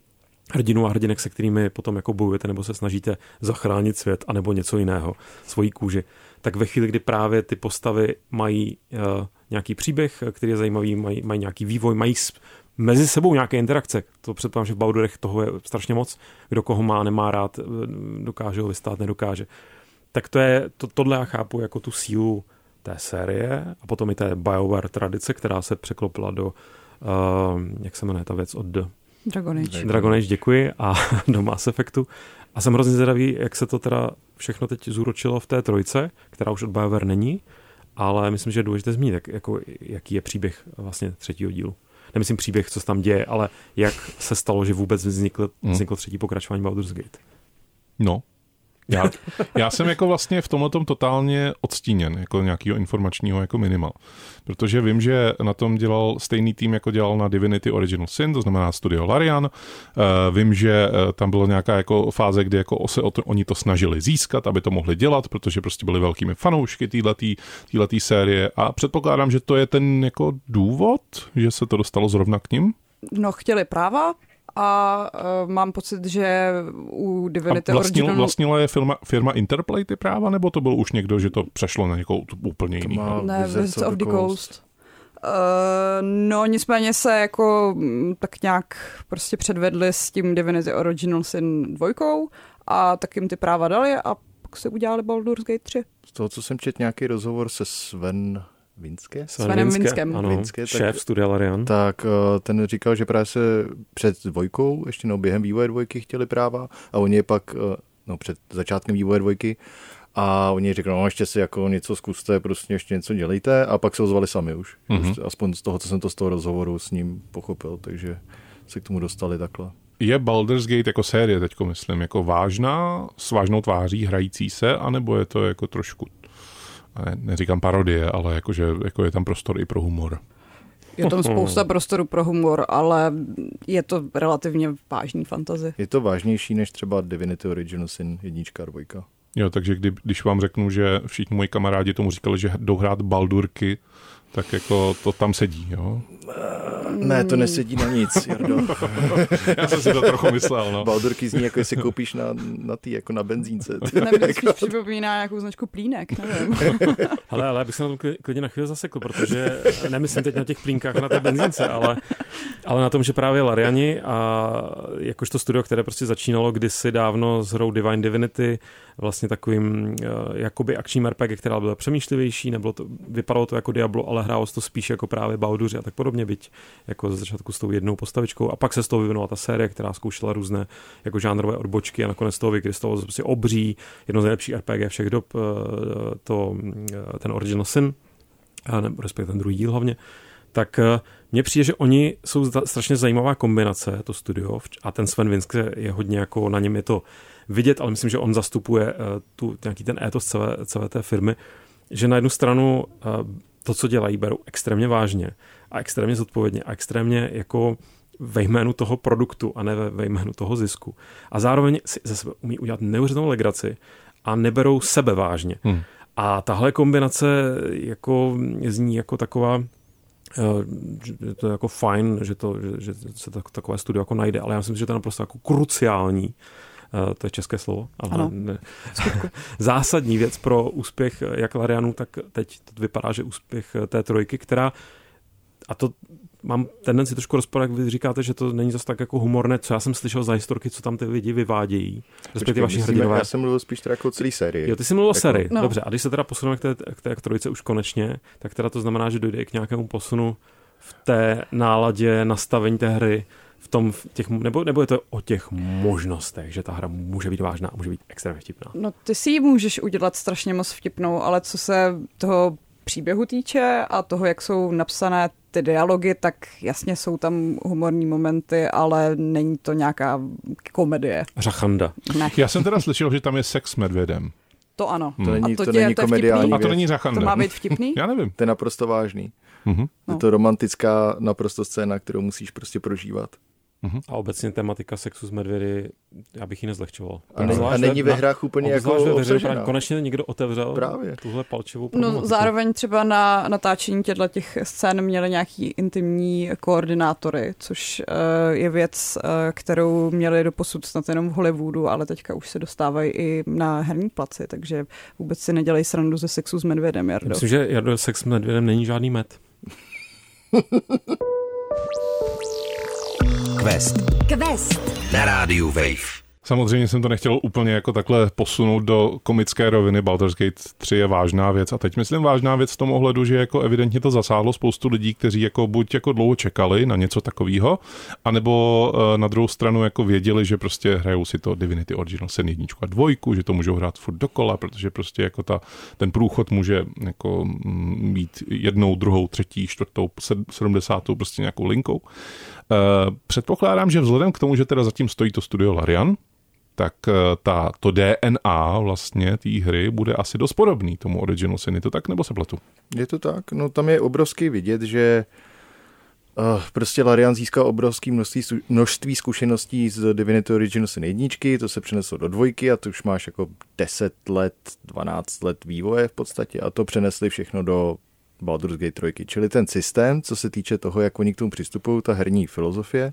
hrdinů a hrdinek, se kterými potom jako bojujete nebo se snažíte zachránit svět anebo něco jiného, svoji kůži, tak ve chvíli, kdy právě ty postavy mají uh, nějaký příběh, který je zajímavý, mají, mají nějaký vývoj, mají mezi sebou nějaké interakce. To předpokládám, že v Baldurech toho je strašně moc. Kdo koho má, nemá rád, eh, dokáže ho vystát, nedokáže. Tak to je, to, tohle já chápu jako tu sílu té série a potom i té BioWare tradice, která se překlopila do, uh, jak se jmenuje ta věc, od Dragon Age. Dragon Age, děkuji, a do Mass Effectu. A jsem hrozně zvědavý, jak se to teda všechno teď zúročilo v té trojce, která už od BioWare není, ale myslím, že je důležité zmínit, jak, jako, jaký je příběh vlastně třetího dílu. Nemyslím příběh, co se tam děje, ale jak se stalo, že vůbec vznikl, hmm. vznikl třetí pokračování Baldur's Gate. No, Já, já jsem jako vlastně v tomhle totálně odstíněn, jako nějakého informačního jako minima. Protože vím, že na tom dělal stejný tým, jako dělal na Divinity Original Sin, to znamená studio Larian. Uh, vím, že uh, tam byla nějaká jako fáze, kdy jako se o to, oni to snažili získat, aby to mohli dělat, protože prostě byli velkými fanoušky této série a předpokládám, že to je ten jako důvod, že se to dostalo zrovna k ním. No, chtěli práva, a uh, mám pocit, že u Divinity a vlastnil, Original... Vlastnila je firma, firma Interplay ty práva, nebo to byl už někdo, že to přešlo na někoho úplně jiný? Ne, Wizards of the Coast. Uh, no nicméně se jako mm, tak nějak prostě předvedli s tím Divinity Original Sin dvojkou a tak jim ty práva dali a pak se udělali Baldur's Gate 3. Z toho, co jsem četl nějaký rozhovor se Sven Vinské? Svenem Vinskem. Ano, Vinské, šéf studia Larian. Tak eh, ten říkal, že právě se před dvojkou, ještě no během vývoje dvojky chtěli práva a oni je pak, eh, no před začátkem vývoje dvojky, a oni řekli, no ještě si jako něco zkuste, prostě ještě něco dělejte a pak se ozvali sami už. Mm-hmm. Prostě, aspoň z toho, co jsem to z toho rozhovoru s ním pochopil, takže se k tomu dostali takhle. Je Baldur's Gate jako série teďko myslím, jako vážná, s vážnou tváří hrající se, anebo je to jako trošku neříkám parodie, ale jakože jako je tam prostor i pro humor. Je tam spousta prostoru pro humor, ale je to relativně vážný fantazy. Je to vážnější než třeba Divinity Original Sin jednička a dvojka. Jo, takže kdy, když vám řeknu, že všichni moji kamarádi tomu říkali, že jdou hrát Baldurky, tak jako to tam sedí, jo? Ne, to nesedí na nic, Jardo. Já jsem si to trochu myslel, no. Baldurky zní jako jestli koupíš na, na tý, jako na benzínce. Ne, mi spíš připomíná nějakou značku plínek, nevím. Ale, ale abych se na tom klidně na chvíli zasekl, protože nemyslím teď na těch plínkách na té benzínce, ale, ale na tom, že právě Lariani a jakožto studio, které prostě začínalo kdysi dávno s hrou Divine Divinity, vlastně takovým uh, jakoby akčním RPG, která byla přemýšlivější, nebylo to, vypadalo to jako Diablo, ale hrálo se to spíš jako právě Balduři a tak podobně, byť jako ze začátku s tou jednou postavičkou. A pak se z toho vyvinula ta série, která zkoušela různé jako žánrové odbočky a nakonec toho vykrystalo prostě obří, jedno z nejlepších RPG všech dob, uh, to, uh, ten Original Sin, nebo respektive ten druhý díl hlavně, tak mně přijde, že oni jsou strašně zajímavá kombinace, to studio, a ten Sven Vinske je hodně jako, na něm je to vidět, ale myslím, že on zastupuje uh, tu, nějaký ten étos celé, celé té firmy, že na jednu stranu uh, to, co dělají, berou extrémně vážně a extrémně zodpovědně a extrémně jako ve jménu toho produktu a ne ve, ve jménu toho zisku. A zároveň si ze sebe umí udělat neuvěřitelnou legraci a neberou sebe vážně. Hmm. A tahle kombinace jako zní jako taková že to je jako fajn, že, to, že, že se takové studio jako najde, ale já myslím, že to je naprosto jako kruciální Eh, to je české slovo, ale ano. ne, zásadní věc pro úspěch jak Larianu, tak teď to vypadá, že úspěch té trojky, která a to mám tendenci trošku rozporovat, jak vy říkáte, že to není zase tak jako humorné, co já jsem slyšel za historky, co tam ty lidi vyvádějí. Respektive vaši hrdinové. Já jsem mluvil spíš teda jako celý sérii. Jo, ty jsi mluvil o jako- sérii, no. dobře. A když se teda posuneme k té, k té trojce už konečně, tak teda to znamená, že dojde k nějakému posunu v té náladě, nastavení té hry, v tom v těch, nebo, nebo je to o těch možnostech, že ta hra může být vážná a může být extrémně vtipná? No ty si ji můžeš udělat strašně moc vtipnou, ale co se toho příběhu týče a toho, jak jsou napsané ty dialogy, tak jasně jsou tam humorní momenty, ale není to nějaká komedie. Řachanda. Ne. Já jsem teda slyšel, že tam je sex s medvědem. To ano. Hmm. To není, a to, to není komediální A to není řachanda. To má být vtipný? Já nevím. To je naprosto vážný. Mm-hmm. Je to romantická naprosto scéna, kterou musíš prostě prožívat. Mm-hmm. A obecně tematika sexu s medvědy, já bych ji nezlehčoval. A, ne, a není ve hrách úplně jako ve Konečně někdo otevřel Právě. tuhle palčivou No zároveň třeba na natáčení těchto těch scén měli nějaký intimní koordinátory, což uh, je věc, uh, kterou měli do posud snad jenom v Hollywoodu, ale teďka už se dostávají i na herní placi, takže vůbec si nedělej srandu ze sexu s medvědem, Jardo. Myslím, že Jardo sex s medvědem není žádný med. Quest. Quest. Na rádiu Wave. Samozřejmě jsem to nechtěl úplně jako takhle posunout do komické roviny. Baldur's Gate 3 je vážná věc a teď myslím vážná věc v tom ohledu, že jako evidentně to zasáhlo spoustu lidí, kteří jako buď jako dlouho čekali na něco takového, anebo uh, na druhou stranu jako věděli, že prostě hrajou si to Divinity Original Sin jedničku a dvojku, že to můžou hrát furt dokola, protože prostě jako ta, ten průchod může jako mm, být jednou, druhou, třetí, čtvrtou, sedmdesátou prostě nějakou linkou. Uh, předpokládám, že vzhledem k tomu, že teda zatím stojí to studio Larian, tak eh, ta, to DNA vlastně té hry bude asi dost podobný tomu Original Sin. Je to tak, nebo se pletu? Je to tak, no tam je obrovský vidět, že Uh, prostě Larian získal obrovské množství, množství zkušeností z Divinity Original Sin 1, to se přeneslo do dvojky a to už máš jako 10 let, 12 let vývoje v podstatě a to přenesli všechno do Baldur's Gate 3. Čili ten systém, co se týče toho, jak oni k tomu přistupují, ta herní filozofie,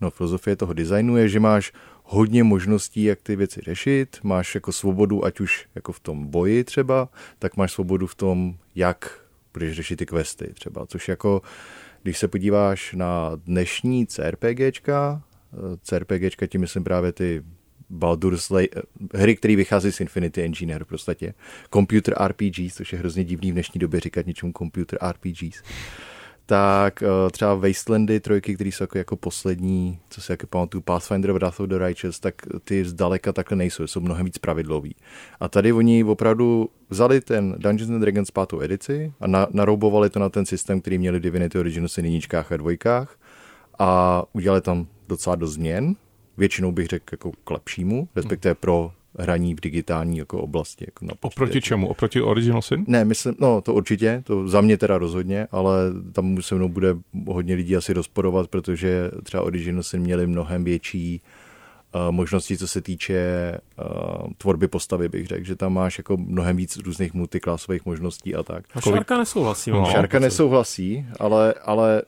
no filozofie toho designu je, že máš hodně možností, jak ty věci řešit, máš jako svobodu, ať už jako v tom boji třeba, tak máš svobodu v tom, jak budeš řešit ty questy třeba, což jako když se podíváš na dnešní CRPGčka, eh, CRPGčka tím myslím právě ty Baldur's Lay, eh, hry, které vychází z Infinity Engineer v podstatě. Computer RPGs, což je hrozně divný v dnešní době říkat něčemu Computer RPGs. Tak uh, třeba Wastelandy trojky, které jsou jako, jako poslední, co si jako pamatuju, Pathfinder Wrath of the Righteous, tak ty zdaleka takhle nejsou, jsou mnohem víc pravidlový. A tady oni opravdu vzali ten Dungeons and Dragons pátou edici a na, naroubovali to na ten systém, který měli Divinity Original v jedničkách a dvojkách a udělali tam docela do změn, většinou bych řekl jako k lepšímu, respektive pro hraní v digitální jako oblasti. Jako na Oproti čemu? Oproti Original Sin? Ne, myslím, no to určitě, to za mě teda rozhodně, ale tam se mnou bude hodně lidí asi rozporovat, protože třeba Original Sin měli mnohem větší uh, možnosti, co se týče uh, tvorby postavy, bych řekl, že tam máš jako mnohem víc různých multiklasových možností a tak. A Šárka nesouhlasí. No, Šárka nesouhlasí, ale, ale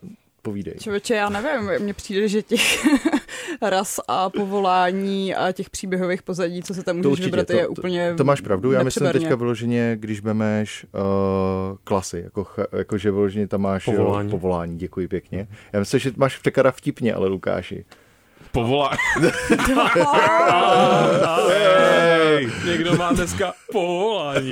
povídej. Člověče, já nevím, mně přijde, že těch ras a povolání a těch příběhových pozadí, co se tam můžeš určitě, vybrat, to, je úplně To máš pravdu, já myslím teďka vyloženě, když vemeš uh, klasy, jako, jako že vyloženě tam máš povolání. Jo, povolání, děkuji pěkně. Já myslím, že máš překada vtipně, ale Lukáši povolání. někdo má dneska povolání.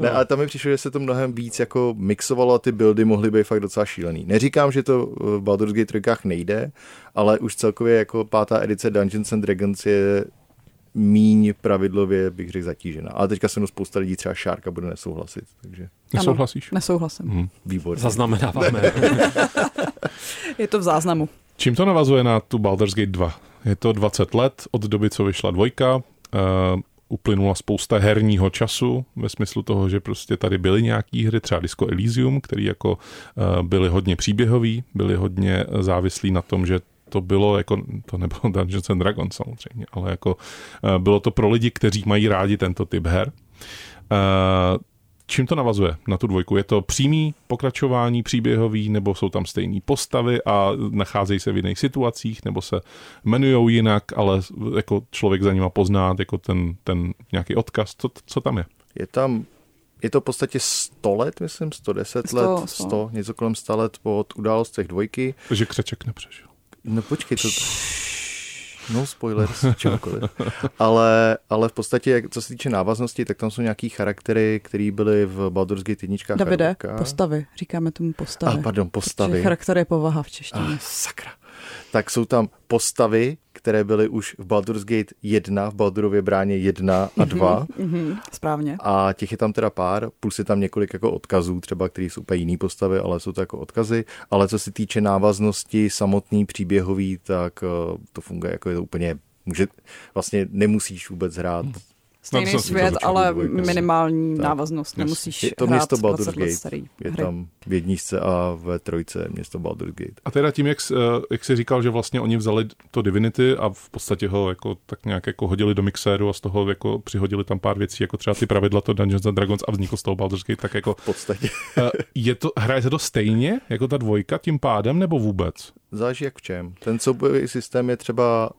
ne, ale tam mi přišlo, že se to mnohem víc jako mixovalo a ty buildy mohly být fakt docela šílený. Neříkám, že to v Baldur's Gate 3 nejde, ale už celkově jako pátá edice Dungeons and Dragons je míň pravidlově, bych řekl, zatížena. Ale teďka se mnou spousta lidí třeba Šárka bude nesouhlasit. Takže... Nesouhlasíš? Nesouhlasím. Hmm. Výborně. Zaznamenáváme. je to v záznamu. Čím to navazuje na tu Baldur's Gate 2? Je to 20 let od doby, co vyšla dvojka, uh, uplynula spousta herního času ve smyslu toho, že prostě tady byly nějaký hry, třeba Disco Elysium, který jako uh, byly hodně příběhový, byly hodně závislí na tom, že to bylo jako, to nebylo Dungeons and Dragons samozřejmě, ale jako uh, bylo to pro lidi, kteří mají rádi tento typ her. Uh, Čím to navazuje na tu dvojku? Je to přímý pokračování příběhový, nebo jsou tam stejné postavy a nacházejí se v jiných situacích, nebo se jmenují jinak, ale jako člověk za nima pozná jako ten, ten nějaký odkaz. Co, co tam je? Je tam je to v podstatě 100 let, myslím, 110 100, let, 100, 100, něco kolem 100 let od událostech dvojky. Takže křeček nepřežil. No počkej, to... No spoilers, čemukoliv. Ale, ale v podstatě, co se týče návaznosti, tak tam jsou nějaký charaktery, které byly v Baldur's Gate 1. Davide, postavy, říkáme tomu postavy. Ah, pardon, postavy. charakter je povaha v češtině. Ah, sakra. Tak jsou tam postavy, které byly už v Baldur's Gate 1, v Baldurově bráně 1 a 2. Mm-hmm, správně. A těch je tam teda pár, plus je tam několik jako odkazů, třeba který jsou úplně jiný postavy, ale jsou to jako odkazy. Ale co se týče návaznosti samotný příběhový, tak uh, to funguje jako je to úplně může, vlastně nemusíš vůbec hrát Stejný no, svět, ale minimální tak. návaznost. Nemusíš je to hrát město Baldur's Gate. Starý je hry. tam v jedničce a ve trojce město Baldur's Gate. A teda tím, jak, eh, jak jsi říkal, že vlastně oni vzali to Divinity a v podstatě ho jako, tak nějak jako hodili do mixéru a z toho jako přihodili tam pár věcí, jako třeba ty pravidla to Dungeons and Dragons a vzniklo z toho Baldur's Gate, tak jako... V podstatě. Eh, je to, hraje se to stejně jako ta dvojka tím pádem, nebo vůbec? Záleží jak v čem. Ten soubojový systém je třeba,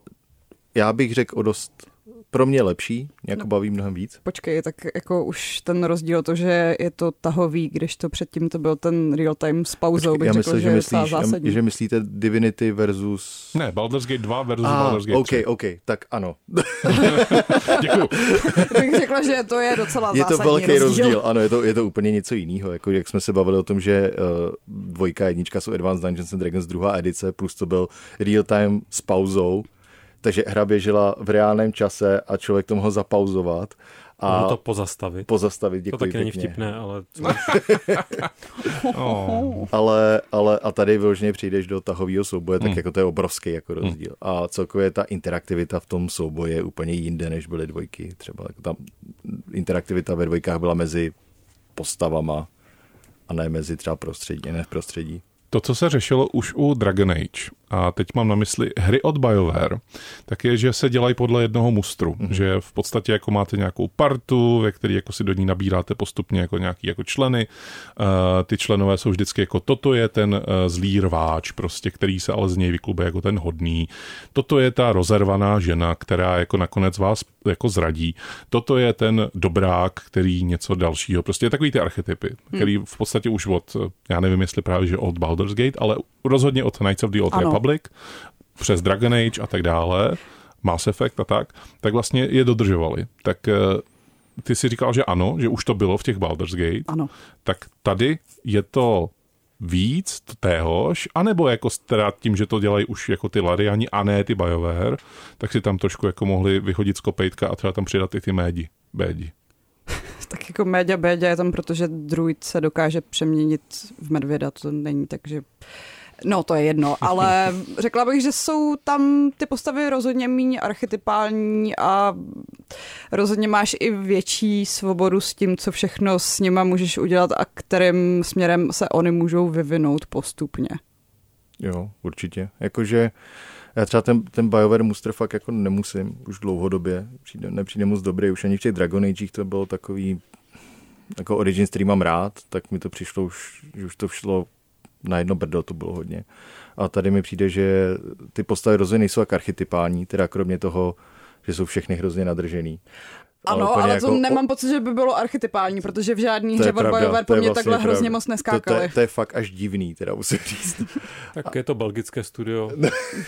já bych řekl o dost pro mě lepší, mě jako no, baví mnohem víc. Počkej, tak jako už ten rozdíl to, že je to tahový, když to předtím to byl ten real time s pauzou, bych já myslím, řekl, že, že, myslíš, zásadní. že myslíte Divinity versus... Ne, Baldur's Gate 2 versus ah, Baldur's Gate 3. OK, OK, tak ano. Děkuju. bych řekla, že to je docela Je to velký rozdíl. rozdíl, ano, je to, je to úplně něco jiného, jako jak jsme se bavili o tom, že uh, dvojka, jednička jsou Advanced Dungeons and Dragons druhá edice, plus to byl real time s pauzou, takže hra běžela v reálném čase a člověk to mohl zapauzovat A to pozastavit. Pozastavit, děkuji To taky není pěkně. vtipné, ale? Oh. Ale, ale a tady vyloženě přijdeš do tahového souboje, tak Hmm. jako to je obrovský jako rozdíl. A celkově ta interaktivita v tom souboji je úplně jinde, než byly dvojky. Třeba jako tam interaktivita ve dvojkách byla mezi postavama a ne mezi třeba prostředí, ne v prostředí. To, co se řešilo už u Dragon Age, a teď mám na mysli hry od BioWare, tak je, že se dělají podle jednoho mustru, mm-hmm. že v podstatě jako máte nějakou partu, ve které jako si do ní nabíráte postupně jako nějaký jako členy. Uh, ty členové jsou vždycky jako toto je ten uh, zlý rváč, prostě, který se ale z něj vyklube jako ten hodný. Toto je ta rozervaná žena, která jako nakonec vás jako zradí. Toto je ten dobrák, který něco dalšího. Prostě je takový ty archetypy, který v podstatě už od, já nevím, jestli právě, že od Baldur's Gate, ale rozhodně od Knights of the Old Ano. Republic, přes Dragon Age a tak dále, Mass Effect a tak, tak vlastně je dodržovali. Tak eh, ty si říkal, že ano, že už to bylo v těch Baldur's Gate, Ano. tak tady je to víc téhož, anebo jako teda tím, že to dělají už jako ty Lariani a ne ty BioWare, tak si tam trošku jako mohli vyhodit z kopejtka a třeba tam přidat i ty médi. Bédi. Tak jako média béďa je tam, protože druid se dokáže přeměnit v medvěda, to není tak, že... No, to je jedno, ale řekla bych, že jsou tam ty postavy rozhodně méně archetypální a rozhodně máš i větší svobodu s tím, co všechno s nima můžeš udělat a kterým směrem se oni můžou vyvinout postupně. Jo, určitě. Jakože já třeba ten, ten BioWare Muster fakt jako nemusím už dlouhodobě. Přijde, nepřijde moc dobrý. Už ani v těch Dragon Agech to bylo takový jako Origins, který mám rád, tak mi to přišlo už, že už to šlo na jedno brdo, to bylo hodně. A tady mi přijde, že ty postavy rozhodně nejsou tak archetypální, teda kromě toho, že jsou všechny hrozně nadržený. Ano, ale jako- to nemám pocit, že by bylo archetypální, protože v žádný To hře je to po je mně vlastně takhle hrozně pravda. moc To, to, neskákali. je, to je fakt až divný, teda musím říct. Tak je to belgické studio.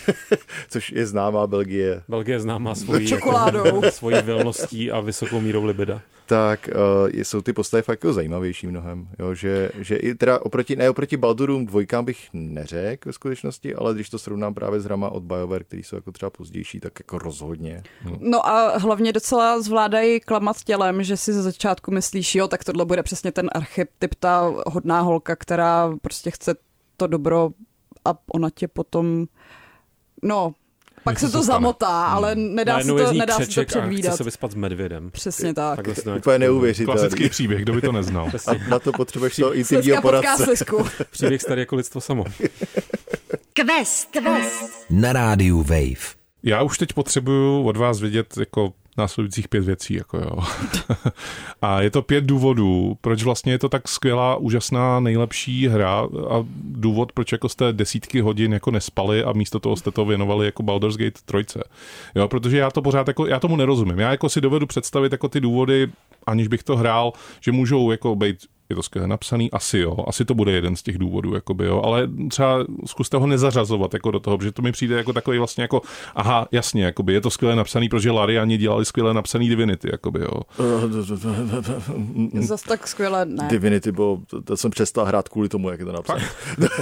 Což je známá Belgie. Belgie známá svojí, Čokoládou. Jako, svojí vilností a vysokou mírou libida. Tak uh, jsou ty postavy fakt jako zajímavější mnohem. Jo, že, že i teda oproti, ne oproti Baldurům dvojkám bych neřekl ve skutečnosti, ale když to srovnám právě s hrama od BioWare, který jsou jako třeba pozdější, tak jako rozhodně. No a hlavně docela zvládají klamat tělem, že si ze začátku myslíš, jo, tak tohle bude přesně ten archetyp, ta hodná holka, která prostě chce to dobro a ona tě potom, no, pak se to se stane. zamotá, ale nedá, se to, nedá se to křeček a chce předvídat. se vyspat s medvědem. Přesně tak. Takhle se to Úplně neuvěřitelný. Klasický příběh, kdo by to neznal. A na to potřebuješ toho intimního potká poradce. Příběh starý jako lidstvo samo. Quest. Quest. Na rádiu Wave. Já už teď potřebuju od vás vědět jako následujících pět věcí. Jako jo. a je to pět důvodů, proč vlastně je to tak skvělá, úžasná, nejlepší hra a důvod, proč jako jste desítky hodin jako nespali a místo toho jste to věnovali jako Baldur's Gate 3. Jo, protože já to pořád jako, já tomu nerozumím. Já jako si dovedu představit jako ty důvody, aniž bych to hrál, že můžou jako být je to skvěle napsaný, asi jo, asi to bude jeden z těch důvodů, jakoby, jo, ale třeba zkuste ho nezařazovat jako do toho, protože to mi přijde jako takový vlastně jako, aha, jasně, jakoby, je to skvěle napsaný, protože Lariani dělali skvěle napsaný Divinity, jakoby, jo. Zas tak skvěle ne. Divinity bylo, to, to jsem přestal hrát kvůli tomu, jak je to napsané.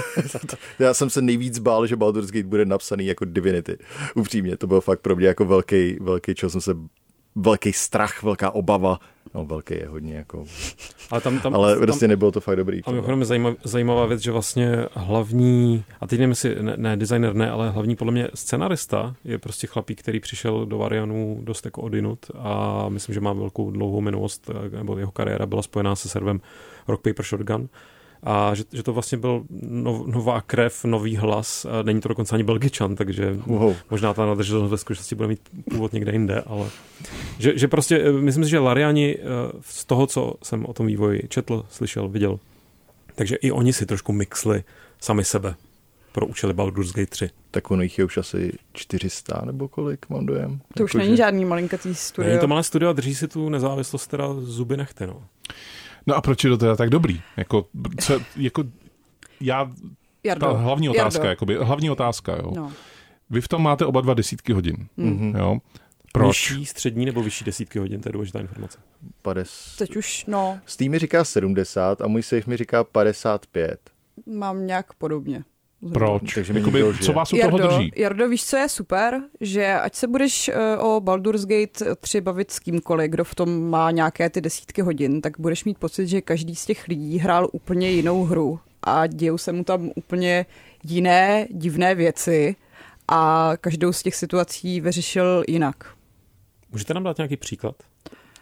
Já jsem se nejvíc bál, že Baldur's Gate bude napsaný jako Divinity. Upřímně, to byl fakt pro mě jako velký, velký, čeho jsem se velký strach, velká obava. No, velký je hodně jako, Ale tam, tam, ale tam, prostě nebylo to fakt dobrý. A mimochodem je zajímav, zajímavá věc, že vlastně hlavní, a teď nevím, jestli ne, ne designer ne, ale hlavní podle mě scenarista je prostě chlapík, který přišel do Varianu dost jako odinut a myslím, že má velkou dlouhou minulost, nebo jeho kariéra byla spojená se servem Rock Paper Shotgun a že, že to vlastně byl nov, nová krev, nový hlas, není to dokonce ani belgičan, takže Wow. možná ta nadržitelnost ve skutečnosti bude mít původ někde jinde, ale že, že prostě, eh, myslím si, že Lariani eh, z toho, co jsem o tom vývoji četl, slyšel, viděl, takže i oni si trošku mixli sami sebe pro účely Baldur's Gate 3. Tak ono jich je už asi 400 nebo kolik, mám dojem. To už Jakože- není žádný malinkatý studio. Není to malé studio a drží si tu nezávislost teda zuby nechty, no. No a proč je to teda tak dobrý? Jako, co, jako já, Jardo. ta hlavní otázka, Jardo. jakoby, hlavní otázka, jo. No. Vy v tom máte oba dva desítky hodin, Mhm. jo. Proč? Vyšší, střední nebo vyšší desítky hodin, to je důležitá informace. 50. Teď už, no, Steam mi říká 70 a můj safe mi říká 55. mám nějak podobně. Proč? Takže mi Jakoby, co vás u toho Jardo, drží? Jardo, víš, co je super? Že ať se budeš eh, o Baldur's Gate 3 bavit s kýmkoliv, kdo v tom má nějaké ty desítky hodin, tak budeš mít pocit, že každý z těch lidí hrál úplně jinou hru a dějou se mu tam úplně jiné divné věci a každou z těch situací vyřešil jinak. Můžete nám dát nějaký příklad?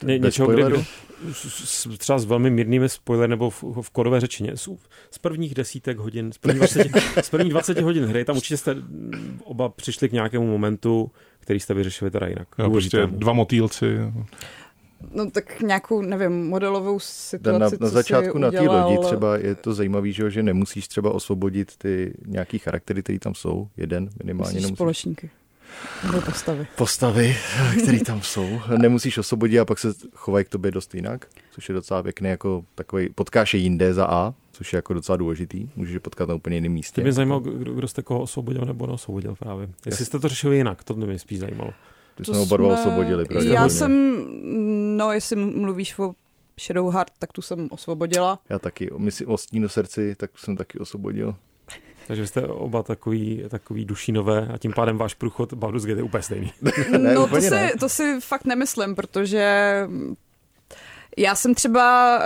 Ně, něčeho, kde, spoilerů? s- s- třeba s velmi mírnými spoilery nebo v, v kodové řečině. Z, z prvních desítek hodin, z prvních, 20, z prvních 20 hodin hry, tam určitě jste mm, oba přišli k nějakému momentu, který jste vyřešili teda jinak. Jo, prostě dva motýlci. No tak nějakou, nevím, modelovou situaci, na, co na začátku si na té lodi třeba je to zajímavé, že, že nemusíš třeba osvobodit ty nějaký charaktery, které tam jsou. Jeden minimálně Myslíš nemusíš. společníky. Nebo postavy. Postavy, které tam jsou. Nemusíš osvobodit a pak se chovají k tobě dost jinak, což je docela pěkný, jako takový potkáš je jinde za A, což je jako docela důležitý. Můžeš je potkat na úplně jiném místě. To mě zajímalo, kdo, kdo jste koho osvobodil nebo neosvobodil právě. Jestli jste to řešili jinak, to mě spíš zajímalo. Ty jsme oba dva osvobodili. Já pravděpodobně. jsem, no jestli mluvíš o Shadowheart, tak tu jsem osvobodila. Já taky. My si o stínu srdci, tak jsem taky osvobodil. Takže jste oba takový, takový dušínové a tím pádem váš průchod Baldur's Gate je úplně stejný. Ne, no to úplně si, ne. to si fakt nemyslím, protože já jsem třeba uh,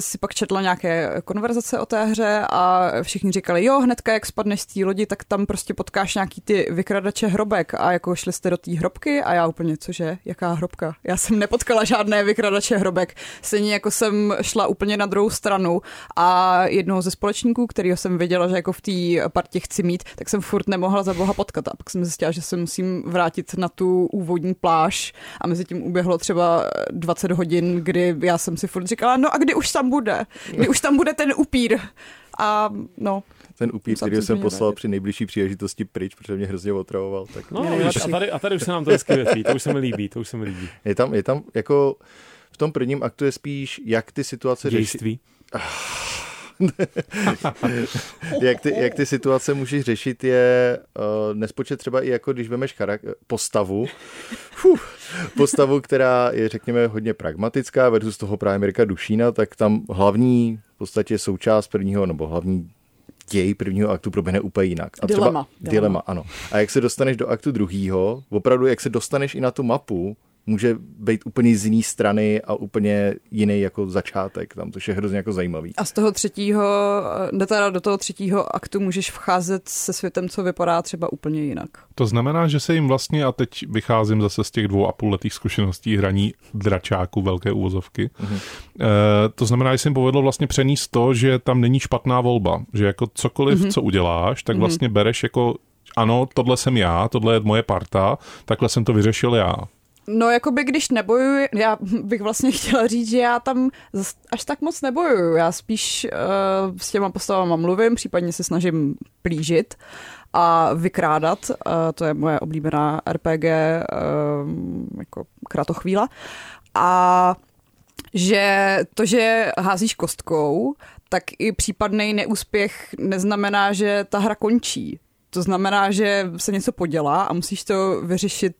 si pak četla nějaké konverzace o té hře a všichni říkali, jo, hnedka jak spadneš z té lodi, tak tam prostě potkáš nějaký ty vykradače hrobek. A jako šli jste do té hrobky a já úplně, cože, jaká hrobka? Já jsem nepotkala žádné vykradače hrobek, stejně jako jsem šla úplně na druhou stranu a jednoho ze společníků, kterého jsem věděla, že jako v té partě chci mít, tak jsem furt nemohla za boha potkat. A pak jsem zjistila, že se musím vrátit na tu úvodní pláž a mezi tím uběhlo třeba 20 hodin, kdy já jsem si furt říkala, no a kdy už tam bude? Kdy už tam bude ten upír? A no, Ten upír, který jsem poslal při nejbližší příležitosti pryč, protože mě hrozně otravoval. Tak No, nejlepší. a tady, a tady už se nám to hezky větví, to už se mi líbí, to už se mi líbí. je tam, je tam jako v tom prvním aktu je spíš, jak ty situace řešit, Dějství. Jak ty, jak ty situace můžeš řešit, je uh, nespočet třeba i jako když vemeš charak- postavu, fuh, postavu, která je řekněme hodně pragmatická versus toho právě Mirka Dušína, tak tam hlavní v podstatě součást prvního, nebo hlavní děj prvního aktu proběhne úplně jinak. A třeba, Dilema. Dilema, ano. A jak se dostaneš do aktu druhýho, opravdu jak se dostaneš i na tu mapu, může být úplně z jiné strany a úplně jiný jako začátek tam, což je hrozně jako zajímavý. a z toho třetího, teda do toho třetího aktu můžeš vcházet se světem, co vypadá třeba úplně jinak. To znamená, že se jim vlastně, a teď vycházím zase z těch dvou a půl letých zkušeností hraní dračáku velké úvozovky, mm-hmm. e, to znamená, že se jim povedlo vlastně přenést to, že tam není špatná volba, že jako cokoliv, mm-hmm. co uděláš, tak vlastně bereš jako ano, tohle jsem já, tohle je moje parta, takhle jsem to vyřešil já. No, jakoby když nebojuji, já bych vlastně chtěla říct, že já tam až tak moc nebojuju. Já spíš uh, s těma postavama mluvím, případně se snažím plížit a vykrádat. Uh, to je moje oblíbená RPG uh, jako kratochvíla. A že to, že házíš kostkou, tak i případný neúspěch neznamená, že ta hra končí. To znamená, že se něco podělá a musíš to vyřešit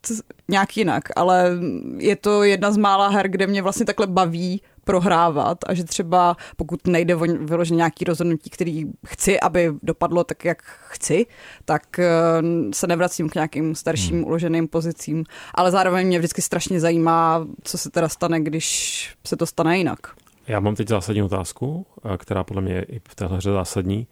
nějak jinak, ale je to jedna z mála her, kde mě vlastně takhle baví prohrávat a že třeba pokud nejde o vyloženě nějaký rozhodnutí, který chci, aby dopadlo tak, jak chci, tak eh, se nevracím k nějakým starším Hmm. uloženým pozicím, ale zároveň mě vždycky strašně zajímá, co se teda stane, když se to stane jinak. Já mám teď zásadní otázku, eh, která podle mě je i v téhle hře zásadní.